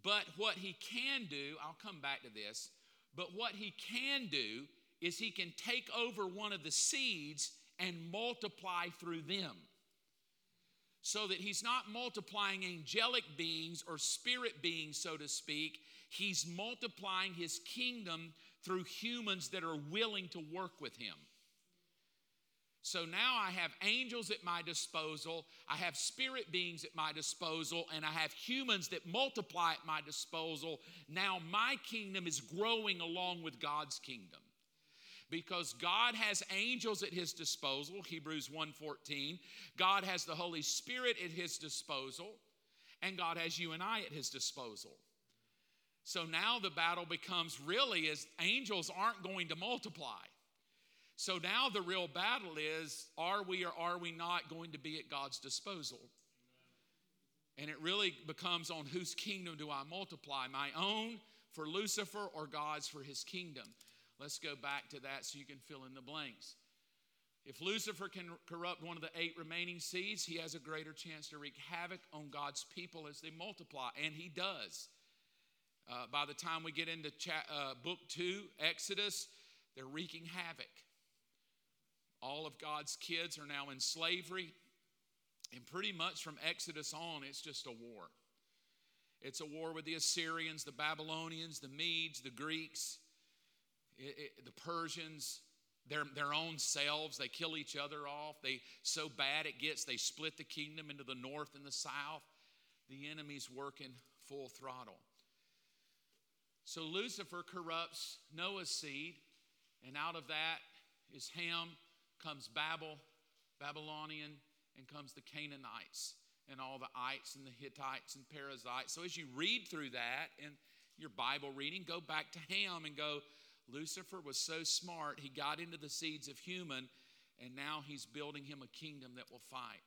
But what he can do, I'll come back to this, but what he can do is he can take over one of the seeds and multiply through them. So that he's not multiplying angelic beings or spirit beings, so to speak. He's multiplying his kingdom through humans that are willing to work with him. So now I have angels at my disposal, I have spirit beings at my disposal, and I have humans that multiply at my disposal. Now my kingdom is growing along with God's kingdom. because God has angels at his disposal, Hebrews 1:14. God has the Holy Spirit at his disposal, and God has you and I at his disposal. So now the battle becomes really as angels aren't going to multiply. So now the real battle is are we or are we not going to be at God's disposal? And it really becomes on whose kingdom do I multiply? My own for Lucifer or God's for his kingdom? Let's go back to that so you can fill in the blanks. If Lucifer can corrupt one of the eight remaining seeds, he has a greater chance to wreak havoc on God's people as they multiply, and he does. Uh, by the time we get into cha- uh, book two, Exodus, they're wreaking havoc. All of God's kids are now in slavery. And pretty much from Exodus on, it's just a war. It's a war with the Assyrians, the Babylonians, the Medes, the Greeks, it, it, the Persians, their, their own selves. They kill each other off. They so bad it gets, they split the kingdom into the north and the south. The enemy's working full throttle. So Lucifer corrupts Noah's seed, and out of that is Ham, comes Babel, Babylonian, and comes the Canaanites and all the ites and the Hittites and Perizzites. So as you read through that in your Bible reading, go back to Ham and go, Lucifer was so smart, he got into the seeds of human, and now he's building him a kingdom that will fight.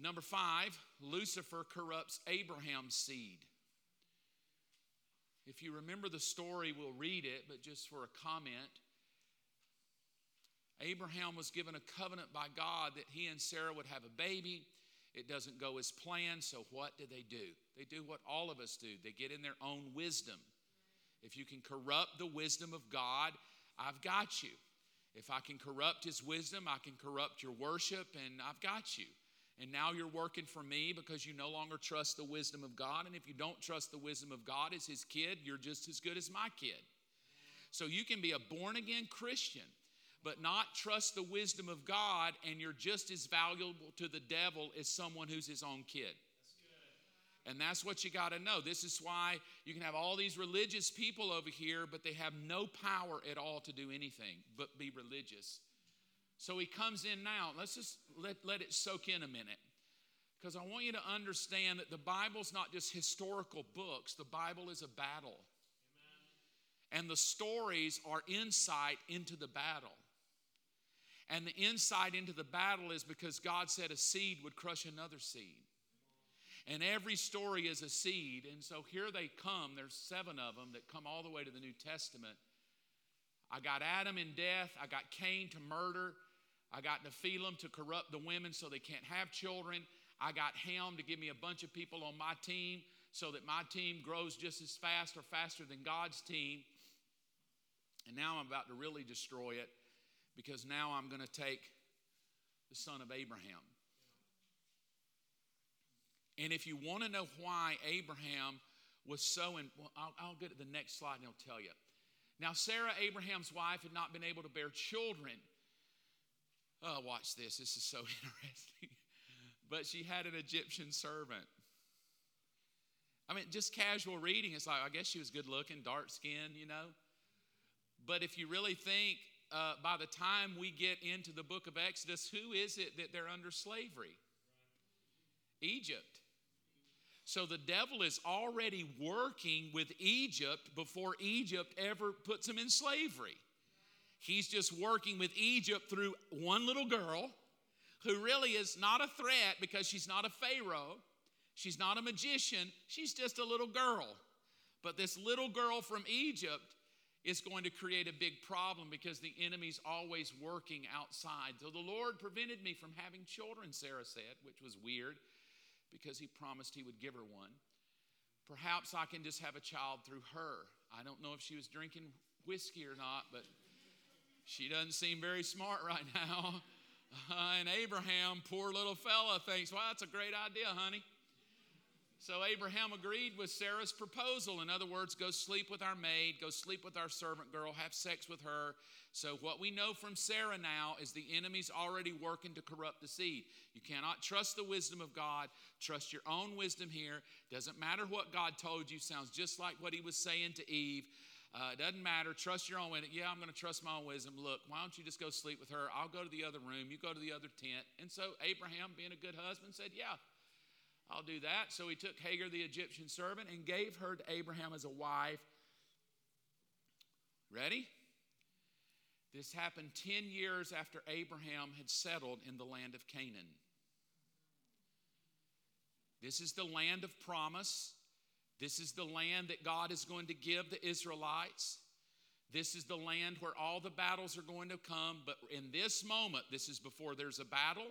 Number five, Lucifer corrupts Abraham's seed. If you remember the story, we'll read it, but just for a comment, Abraham was given a covenant by God that he and Sarah would have a baby. It doesn't go as planned, so what do they do? They do what all of us do they get in their own wisdom. If you can corrupt the wisdom of God, I've got you. If I can corrupt his wisdom, I can corrupt your worship, and I've got you. And now you're working for me because you no longer trust the wisdom of God. And if you don't trust the wisdom of God as his kid, you're just as good as my kid. So you can be a born again Christian but not trust the wisdom of God, and you're just as valuable to the devil as someone who's his own kid. And that's what you got to know. This is why you can have all these religious people over here, but they have no power at all to do anything but be religious. So he comes in now. Let's just let, let it soak in a minute. Because I want you to understand that the Bible's not just historical books, the Bible is a battle. Amen. And the stories are insight into the battle. And the insight into the battle is because God said a seed would crush another seed. And every story is a seed. And so here they come. There's seven of them that come all the way to the New Testament. I got Adam in death. I got Cain to murder. I got Nephilim to corrupt the women so they can't have children. I got Ham to give me a bunch of people on my team so that my team grows just as fast or faster than God's team. And now I'm about to really destroy it because now I'm going to take the son of Abraham. And if you want to know why Abraham was so, well, I'll, I'll get to the next slide and I'll tell you. Now, Sarah, Abraham's wife, had not been able to bear children. Oh, watch this. This is so interesting. but she had an Egyptian servant. I mean, just casual reading, it's like, I guess she was good looking, dark skinned, you know. But if you really think uh, by the time we get into the book of Exodus, who is it that they're under slavery? Egypt. So the devil is already working with Egypt before Egypt ever puts him in slavery. He's just working with Egypt through one little girl who really is not a threat because she's not a Pharaoh. She's not a magician. She's just a little girl. But this little girl from Egypt is going to create a big problem because the enemy's always working outside. So the Lord prevented me from having children, Sarah said, which was weird because he promised he would give her one. Perhaps I can just have a child through her. I don't know if she was drinking whiskey or not, but she doesn't seem very smart right now. Uh, and Abraham, poor little fella, thinks, well, that's a great idea, honey. So Abraham agreed with Sarah's proposal. In other words, go sleep with our maid, go sleep with our servant girl, have sex with her. So, what we know from Sarah now is the enemy's already working to corrupt the seed. You cannot trust the wisdom of God. Trust your own wisdom here. Doesn't matter what God told you, sounds just like what he was saying to Eve. Uh, it doesn't matter. Trust your own wisdom. Yeah, I'm going to trust my own wisdom. Look, why don't you just go sleep with her? I'll go to the other room. You go to the other tent. And so Abraham, being a good husband, said, Yeah, I'll do that. So he took Hagar, the Egyptian servant, and gave her to Abraham as a wife. Ready? This happened 10 years after Abraham had settled in the land of Canaan. This is the land of promise. This is the land that God is going to give the Israelites. This is the land where all the battles are going to come. But in this moment, this is before there's a battle.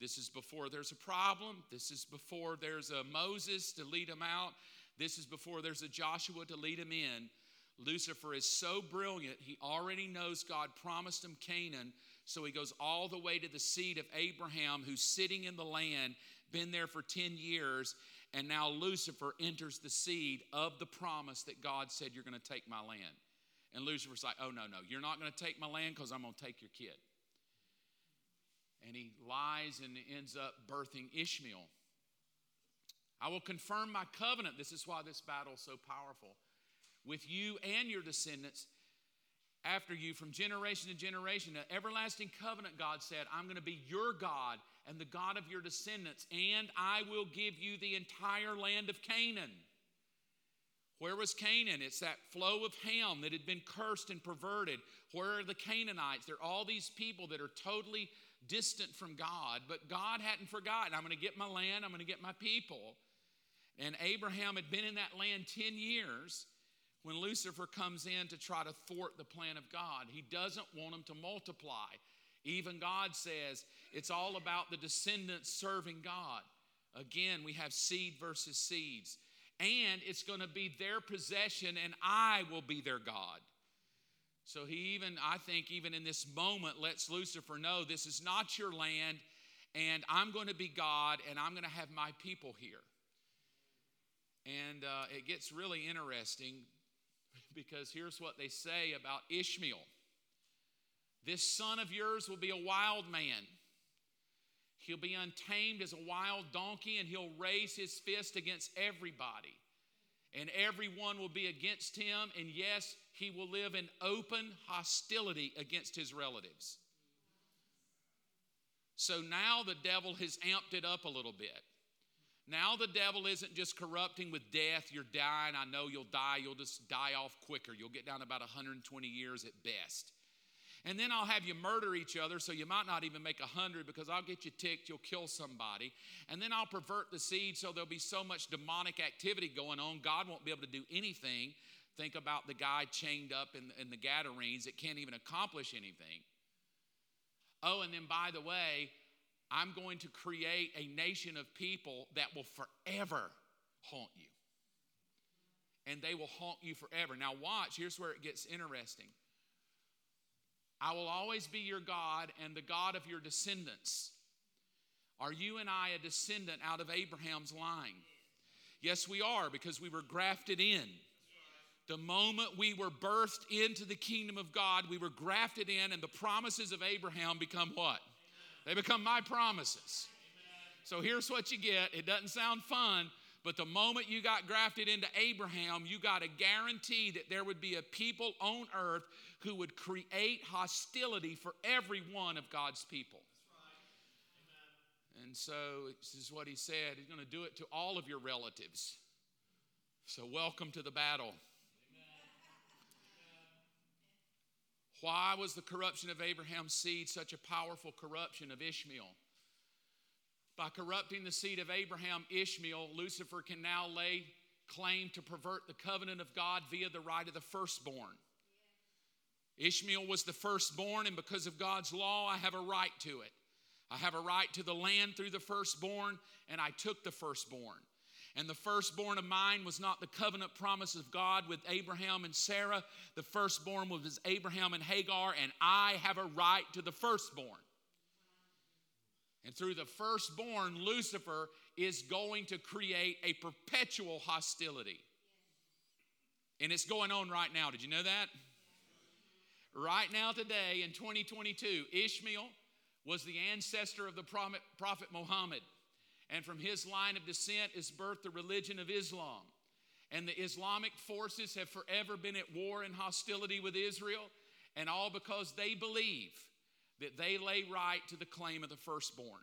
This is before there's a problem. This is before there's a Moses to lead them out. This is before there's a Joshua to lead them in. Lucifer is so brilliant, he already knows God promised him Canaan. So he goes all the way to the seed of Abraham, who's sitting in the land, been there for 10 years, and now Lucifer enters the seed of the promise that God said, You're going to take my land. And Lucifer's like, Oh, no, no, you're not going to take my land because I'm going to take your kid. And he lies and ends up birthing Ishmael. I will confirm my covenant. This is why this battle is so powerful. With you and your descendants after you from generation to generation. An everlasting covenant, God said, I'm going to be your God and the God of your descendants, and I will give you the entire land of Canaan. Where was Canaan? It's that flow of Ham that had been cursed and perverted. Where are the Canaanites? They're all these people that are totally distant from God, but God hadn't forgotten. I'm going to get my land, I'm going to get my people. And Abraham had been in that land 10 years when Lucifer comes in to try to thwart the plan of God. He doesn't want them to multiply. Even God says it's all about the descendants serving God. Again, we have seed versus seeds. And it's going to be their possession, and I will be their God. So he even, I think, even in this moment, lets Lucifer know this is not your land, and I'm going to be God, and I'm going to have my people here. And uh, it gets really interesting because here's what they say about Ishmael This son of yours will be a wild man. He'll be untamed as a wild donkey, and he'll raise his fist against everybody. And everyone will be against him, and yes, he will live in open hostility against his relatives. So now the devil has amped it up a little bit. Now the devil isn't just corrupting with death. You're dying. I know you'll die. You'll just die off quicker. You'll get down about 120 years at best. And then I'll have you murder each other, so you might not even make a hundred because I'll get you ticked, you'll kill somebody. And then I'll pervert the seed so there'll be so much demonic activity going on, God won't be able to do anything. Think about the guy chained up in, in the Gadarenes that can't even accomplish anything. Oh, and then by the way, I'm going to create a nation of people that will forever haunt you. And they will haunt you forever. Now, watch, here's where it gets interesting. I will always be your God and the God of your descendants. Are you and I a descendant out of Abraham's line? Yes, we are because we were grafted in. The moment we were birthed into the kingdom of God, we were grafted in, and the promises of Abraham become what? They become my promises. So here's what you get. It doesn't sound fun, but the moment you got grafted into Abraham, you got a guarantee that there would be a people on earth who would create hostility for every one of God's people. And so this is what he said. He's going to do it to all of your relatives. So welcome to the battle. Why was the corruption of Abraham's seed such a powerful corruption of Ishmael? By corrupting the seed of Abraham, Ishmael, Lucifer can now lay claim to pervert the covenant of God via the right of the firstborn. Ishmael was the firstborn, and because of God's law, I have a right to it. I have a right to the land through the firstborn, and I took the firstborn. And the firstborn of mine was not the covenant promise of God with Abraham and Sarah. The firstborn was Abraham and Hagar, and I have a right to the firstborn. And through the firstborn, Lucifer is going to create a perpetual hostility. And it's going on right now. Did you know that? Right now, today, in 2022, Ishmael was the ancestor of the prophet Muhammad and from his line of descent is birthed the religion of Islam. And the Islamic forces have forever been at war and hostility with Israel, and all because they believe that they lay right to the claim of the firstborn.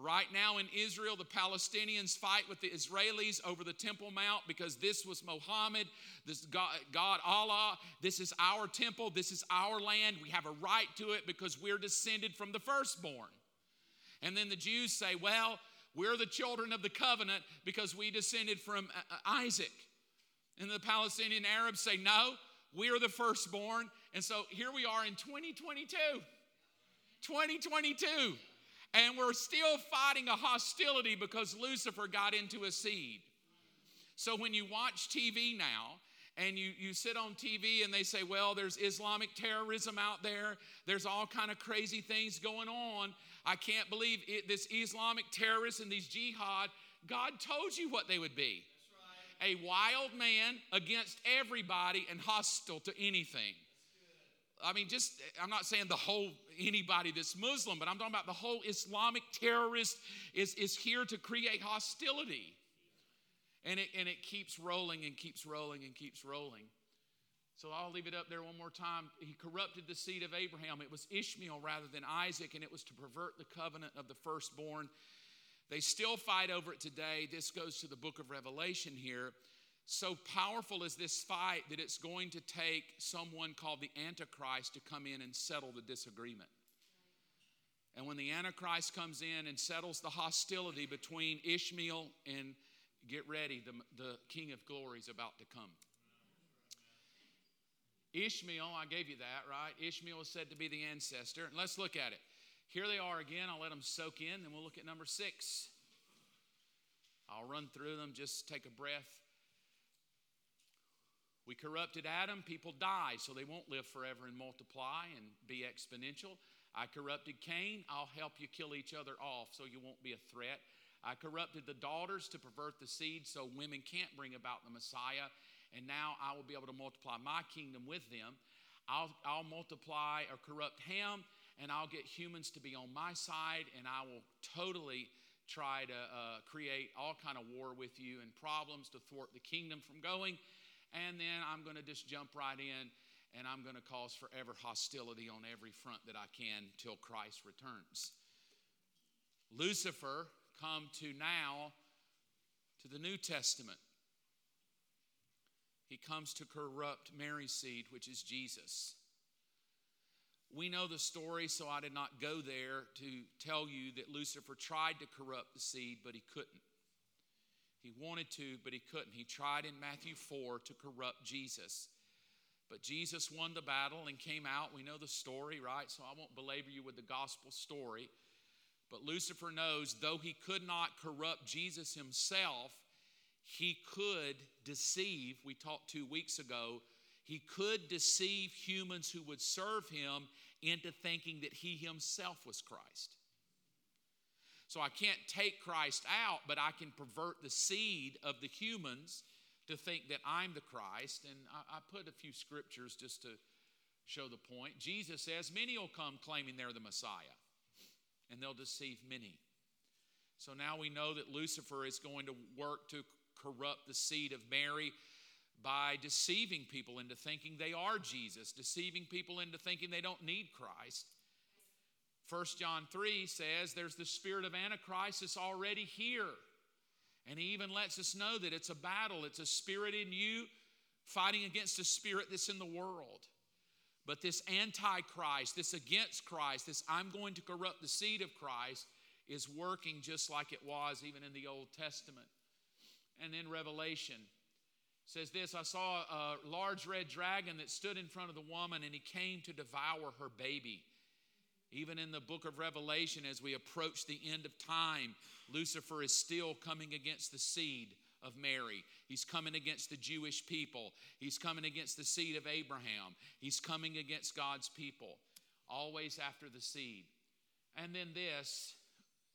Right now in Israel, the Palestinians fight with the Israelis over the Temple Mount because this was Muhammad, this God, God, Allah. This is our temple, this is our land. We have a right to it because we're descended from the firstborn. And then the Jews say, well, we're the children of the covenant because we descended from uh, uh, Isaac. And the Palestinian Arabs say, no, we are the firstborn. And so here we are in 2022. 2022. And we're still fighting a hostility because Lucifer got into a seed. So when you watch TV now, and you, you sit on TV and they say, well, there's Islamic terrorism out there. There's all kind of crazy things going on. I can't believe it, this Islamic terrorist and these jihad. God told you what they would be. Right. A wild man against everybody and hostile to anything. I mean, just, I'm not saying the whole, anybody that's Muslim, but I'm talking about the whole Islamic terrorist is, is here to create hostility. And it, and it keeps rolling and keeps rolling and keeps rolling. So I'll leave it up there one more time. He corrupted the seed of Abraham. It was Ishmael rather than Isaac, and it was to pervert the covenant of the firstborn. They still fight over it today. This goes to the book of Revelation here. So powerful is this fight that it's going to take someone called the Antichrist to come in and settle the disagreement. And when the Antichrist comes in and settles the hostility between Ishmael and Get ready, the, the King of Glory is about to come. Ishmael, I gave you that, right? Ishmael is said to be the ancestor. And let's look at it. Here they are again. I'll let them soak in, and we'll look at number six. I'll run through them, just take a breath. We corrupted Adam, people die, so they won't live forever and multiply and be exponential. I corrupted Cain, I'll help you kill each other off so you won't be a threat. I corrupted the daughters to pervert the seed so women can't bring about the Messiah. And now I will be able to multiply my kingdom with them. I'll, I'll multiply or corrupt Ham, and I'll get humans to be on my side, and I will totally try to uh, create all kind of war with you and problems to thwart the kingdom from going. And then I'm going to just jump right in and I'm going to cause forever hostility on every front that I can till Christ returns. Lucifer come to now to the New Testament. He comes to corrupt Mary's seed, which is Jesus. We know the story, so I did not go there to tell you that Lucifer tried to corrupt the seed, but he couldn't. He wanted to, but he couldn't. He tried in Matthew 4 to corrupt Jesus. But Jesus won the battle and came out. We know the story, right? So I won't belabor you with the gospel story. But Lucifer knows, though he could not corrupt Jesus himself, he could deceive, we talked two weeks ago, he could deceive humans who would serve him into thinking that he himself was Christ. So I can't take Christ out, but I can pervert the seed of the humans to think that I'm the Christ. And I, I put a few scriptures just to show the point. Jesus says, Many will come claiming they're the Messiah and they'll deceive many. So now we know that Lucifer is going to work to corrupt the seed of Mary by deceiving people into thinking they are Jesus, deceiving people into thinking they don't need Christ. 1 John 3 says there's the spirit of Antichrist that's already here. And he even lets us know that it's a battle, it's a spirit in you fighting against a spirit that's in the world. But this antichrist, this against Christ, this I'm going to corrupt the seed of Christ, is working just like it was even in the Old Testament. And then Revelation says this I saw a large red dragon that stood in front of the woman, and he came to devour her baby. Even in the book of Revelation, as we approach the end of time, Lucifer is still coming against the seed of Mary. He's coming against the Jewish people. He's coming against the seed of Abraham. He's coming against God's people, always after the seed. And then this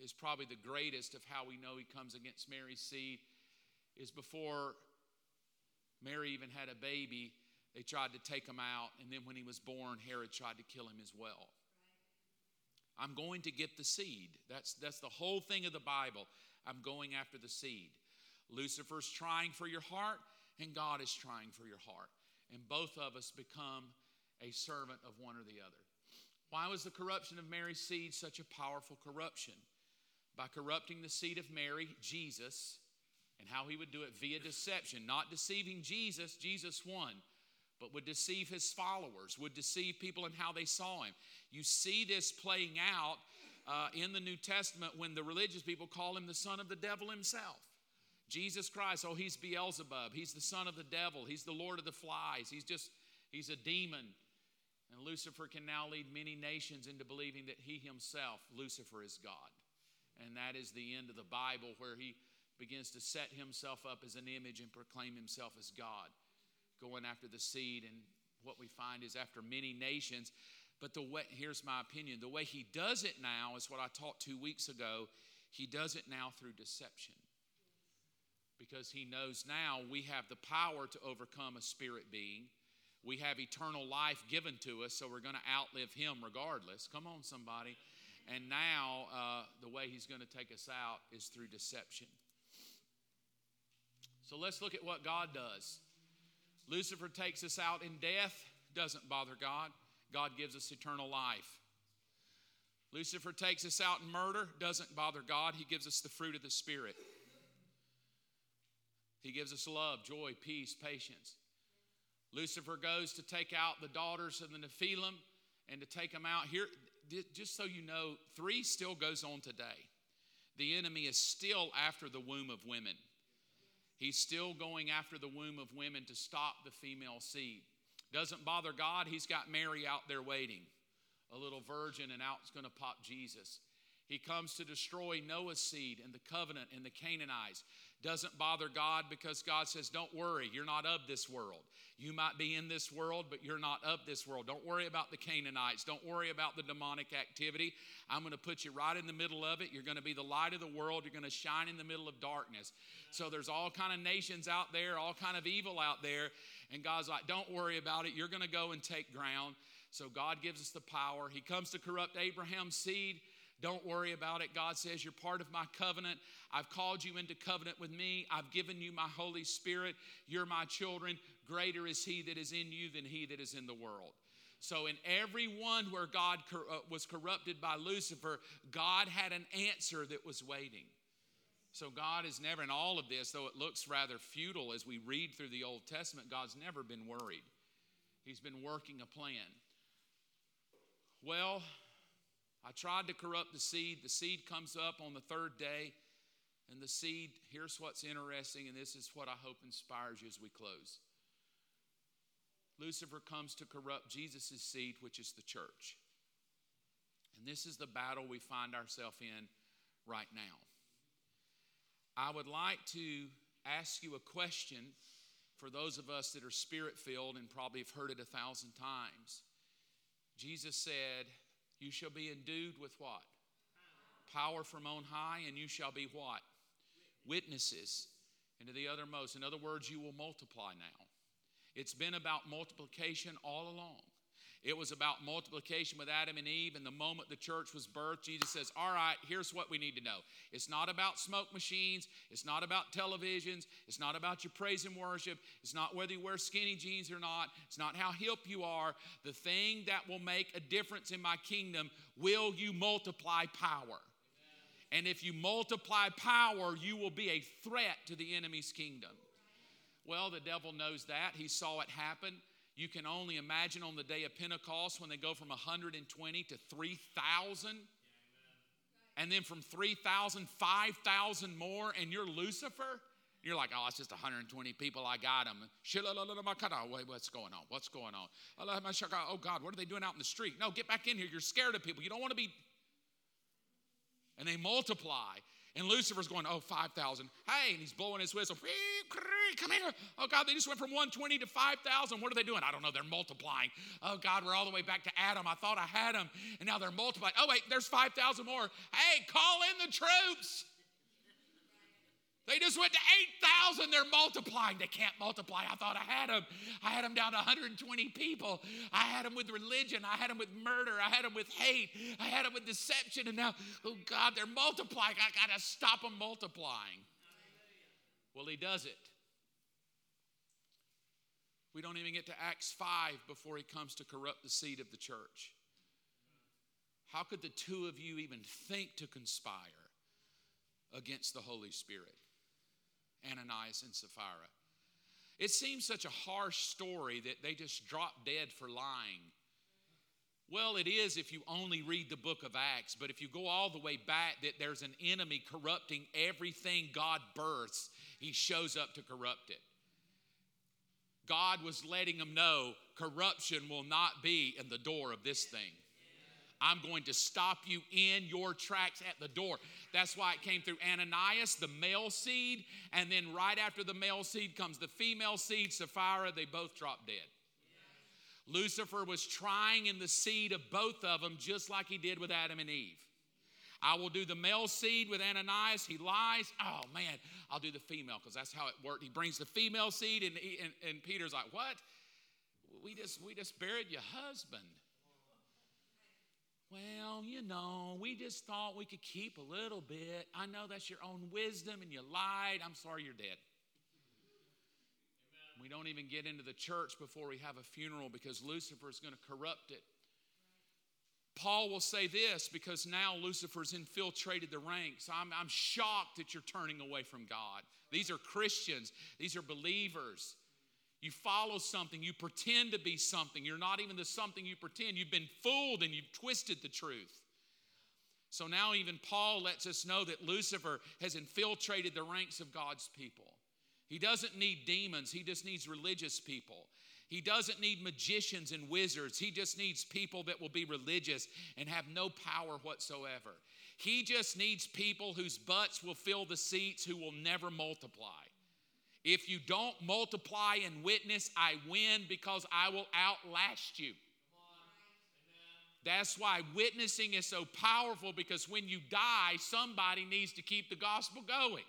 is probably the greatest of how we know he comes against Mary's seed is before Mary even had a baby, they tried to take him out. And then when he was born, Herod tried to kill him as well. I'm going to get the seed. That's, that's the whole thing of the Bible. I'm going after the seed. Lucifer's trying for your heart, and God is trying for your heart. And both of us become a servant of one or the other. Why was the corruption of Mary's seed such a powerful corruption? By corrupting the seed of Mary, Jesus, and how he would do it via deception, not deceiving Jesus, Jesus won, but would deceive his followers, would deceive people in how they saw him. You see this playing out uh, in the New Testament when the religious people call him the son of the devil himself. Jesus Christ, oh, he's Beelzebub. He's the son of the devil. He's the Lord of the flies. He's just, he's a demon. And Lucifer can now lead many nations into believing that he himself, Lucifer, is God. And that is the end of the Bible where he begins to set himself up as an image and proclaim himself as God, going after the seed. And what we find is after many nations. But the way, here's my opinion the way he does it now is what I taught two weeks ago. He does it now through deception. Because he knows now we have the power to overcome a spirit being. We have eternal life given to us, so we're going to outlive him regardless. Come on, somebody. And now, uh, the way he's going to take us out is through deception. So let's look at what God does. Lucifer takes us out in death, doesn't bother God. God gives us eternal life. Lucifer takes us out in murder, doesn't bother God. He gives us the fruit of the Spirit. He gives us love, joy, peace, patience. Lucifer goes to take out the daughters of the Nephilim and to take them out. Here, just so you know, three still goes on today. The enemy is still after the womb of women. He's still going after the womb of women to stop the female seed. Doesn't bother God, he's got Mary out there waiting, a little virgin, and out's going to pop Jesus. He comes to destroy Noah's seed and the covenant and the Canaanites. Doesn't bother God because God says, Don't worry, you're not of this world. You might be in this world, but you're not of this world. Don't worry about the Canaanites. Don't worry about the demonic activity. I'm going to put you right in the middle of it. You're going to be the light of the world. You're going to shine in the middle of darkness. So there's all kind of nations out there, all kind of evil out there, and God's like, "Don't worry about it. You're going to go and take ground." So God gives us the power. He comes to corrupt Abraham's seed. Don't worry about it. God says, You're part of my covenant. I've called you into covenant with me. I've given you my Holy Spirit. You're my children. Greater is he that is in you than he that is in the world. So, in every one where God uh, was corrupted by Lucifer, God had an answer that was waiting. So, God is never, in all of this, though it looks rather futile as we read through the Old Testament, God's never been worried. He's been working a plan. Well, I tried to corrupt the seed. The seed comes up on the third day. And the seed, here's what's interesting, and this is what I hope inspires you as we close. Lucifer comes to corrupt Jesus' seed, which is the church. And this is the battle we find ourselves in right now. I would like to ask you a question for those of us that are spirit filled and probably have heard it a thousand times. Jesus said, You shall be endued with what? Power from on high, and you shall be what? witnesses and to the othermost. In other words, you will multiply now. It's been about multiplication all along. It was about multiplication with Adam and Eve. And the moment the church was birthed, Jesus says, All right, here's what we need to know. It's not about smoke machines. It's not about televisions. It's not about your praise and worship. It's not whether you wear skinny jeans or not. It's not how hip you are. The thing that will make a difference in my kingdom will you multiply power. And if you multiply power, you will be a threat to the enemy's kingdom. Well, the devil knows that. He saw it happen. You can only imagine on the day of Pentecost when they go from 120 to 3,000. And then from 3,000, 5,000 more, and you're Lucifer. You're like, oh, it's just 120 people. I got them. Wait, what's going on? What's going on? Oh, God, what are they doing out in the street? No, get back in here. You're scared of people. You don't want to be and they multiply. And Lucifer's going, oh, 5,000. Hey, and he's blowing his whistle. Come here. Oh, God, they just went from 120 to 5,000. What are they doing? I don't know. They're multiplying. Oh, God, we're all the way back to Adam. I thought I had them. And now they're multiplying. Oh, wait, there's 5,000 more. Hey, call in the troops. They just went to 8,000. They're multiplying. They can't multiply. I thought I had them. I had them down to 120 people. I had them with religion. I had them with murder. I had them with hate. I had them with deception. And now, oh God, they're multiplying. I got to stop them multiplying. Well, he does it. We don't even get to Acts 5 before he comes to corrupt the seed of the church. How could the two of you even think to conspire against the Holy Spirit? Ananias and Sapphira. It seems such a harsh story that they just drop dead for lying. Well, it is if you only read the book of Acts, but if you go all the way back, that there's an enemy corrupting everything God births, he shows up to corrupt it. God was letting them know corruption will not be in the door of this thing. I'm going to stop you in your tracks at the door. That's why it came through Ananias, the male seed, and then right after the male seed comes the female seed, Sapphira. They both drop dead. Lucifer was trying in the seed of both of them, just like he did with Adam and Eve. I will do the male seed with Ananias. He lies. Oh, man, I'll do the female because that's how it worked. He brings the female seed, and, and, and Peter's like, What? We just, we just buried your husband. Well, you know, we just thought we could keep a little bit. I know that's your own wisdom and you lied. I'm sorry you're dead. Amen. We don't even get into the church before we have a funeral because Lucifer is going to corrupt it. Paul will say this because now Lucifer's infiltrated the ranks. I'm, I'm shocked that you're turning away from God. These are Christians, these are believers. You follow something, you pretend to be something. You're not even the something you pretend. You've been fooled and you've twisted the truth. So now, even Paul lets us know that Lucifer has infiltrated the ranks of God's people. He doesn't need demons, he just needs religious people. He doesn't need magicians and wizards. He just needs people that will be religious and have no power whatsoever. He just needs people whose butts will fill the seats who will never multiply. If you don't multiply and witness, I win because I will outlast you. That's why witnessing is so powerful because when you die, somebody needs to keep the gospel going.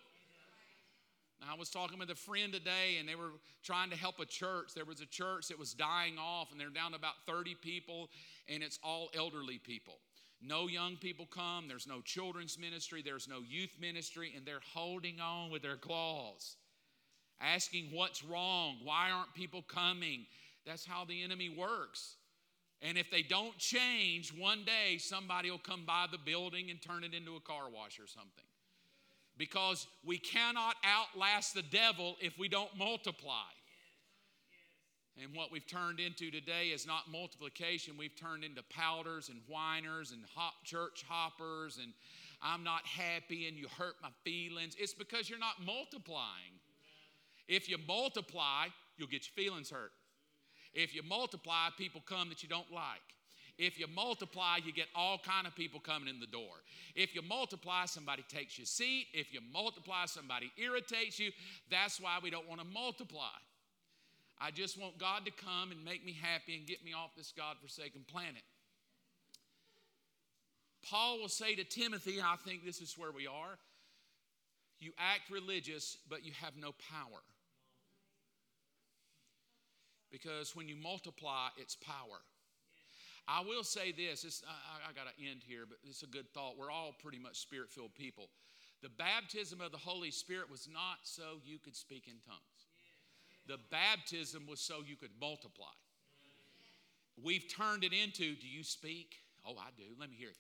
Now, I was talking with a friend today, and they were trying to help a church. There was a church that was dying off, and they're down about 30 people, and it's all elderly people. No young people come, there's no children's ministry, there's no youth ministry, and they're holding on with their claws asking what's wrong, why aren't people coming? That's how the enemy works. And if they don't change, one day somebody will come by the building and turn it into a car wash or something. Because we cannot outlast the devil if we don't multiply. And what we've turned into today is not multiplication. We've turned into powders and whiners and hop, church hoppers and I'm not happy and you hurt my feelings. It's because you're not multiplying. If you multiply, you'll get your feelings hurt. If you multiply, people come that you don't like. If you multiply, you get all kind of people coming in the door. If you multiply, somebody takes your seat. If you multiply, somebody irritates you. That's why we don't want to multiply. I just want God to come and make me happy and get me off this God-forsaken planet. Paul will say to Timothy, I think this is where we are. You act religious, but you have no power. Because when you multiply, it's power. I will say this, I, I got to end here, but it's a good thought. We're all pretty much spirit filled people. The baptism of the Holy Spirit was not so you could speak in tongues, the baptism was so you could multiply. We've turned it into do you speak? Oh, I do. Let me hear it.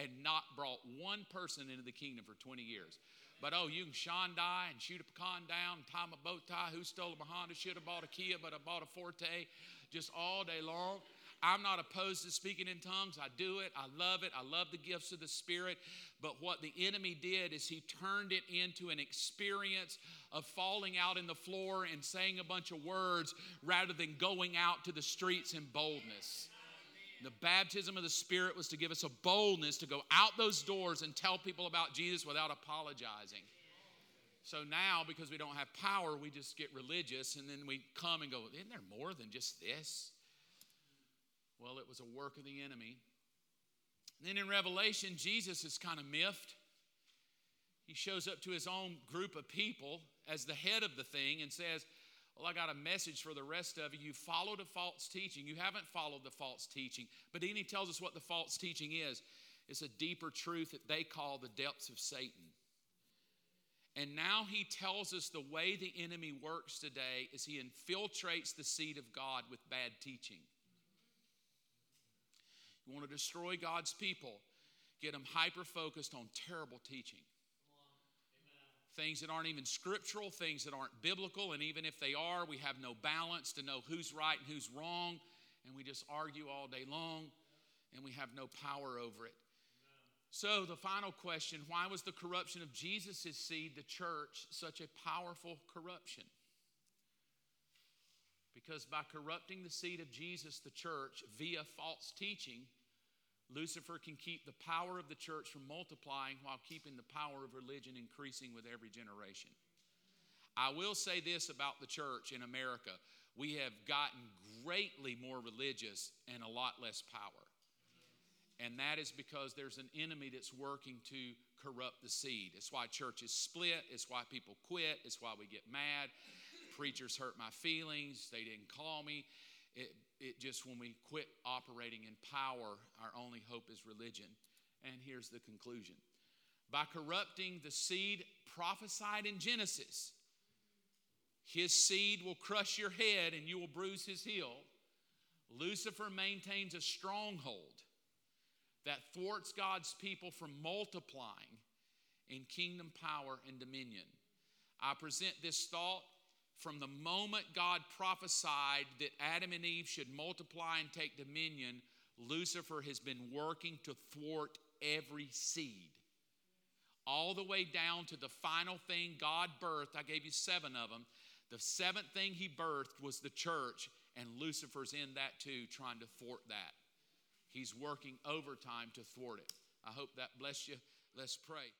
And not brought one person into the kingdom for 20 years. But oh, you can Shondai and shoot a pecan down, tie my bow tie. Who stole a Honda? Should have bought a Kia, but I bought a Forte just all day long. I'm not opposed to speaking in tongues. I do it. I love it. I love the gifts of the Spirit. But what the enemy did is he turned it into an experience of falling out in the floor and saying a bunch of words rather than going out to the streets in boldness. The baptism of the Spirit was to give us a boldness to go out those doors and tell people about Jesus without apologizing. So now, because we don't have power, we just get religious and then we come and go, Isn't there more than just this? Well, it was a work of the enemy. And then in Revelation, Jesus is kind of miffed. He shows up to his own group of people as the head of the thing and says, well, I got a message for the rest of you. You followed a false teaching. You haven't followed the false teaching. But then he tells us what the false teaching is it's a deeper truth that they call the depths of Satan. And now he tells us the way the enemy works today is he infiltrates the seed of God with bad teaching. You want to destroy God's people, get them hyper focused on terrible teaching. Things that aren't even scriptural, things that aren't biblical, and even if they are, we have no balance to know who's right and who's wrong, and we just argue all day long, and we have no power over it. So, the final question why was the corruption of Jesus' seed, the church, such a powerful corruption? Because by corrupting the seed of Jesus, the church, via false teaching, Lucifer can keep the power of the church from multiplying while keeping the power of religion increasing with every generation. I will say this about the church in America we have gotten greatly more religious and a lot less power. And that is because there's an enemy that's working to corrupt the seed. It's why churches split, it's why people quit, it's why we get mad. Preachers hurt my feelings, they didn't call me. It, it just, when we quit operating in power, our only hope is religion. And here's the conclusion by corrupting the seed prophesied in Genesis, his seed will crush your head and you will bruise his heel. Lucifer maintains a stronghold that thwarts God's people from multiplying in kingdom power and dominion. I present this thought from the moment God prophesied that Adam and Eve should multiply and take dominion, Lucifer has been working to thwart every seed. All the way down to the final thing God birthed. I gave you seven of them. The seventh thing he birthed was the church, and Lucifer's in that too, trying to thwart that. He's working overtime to thwart it. I hope that bless you. Let's pray.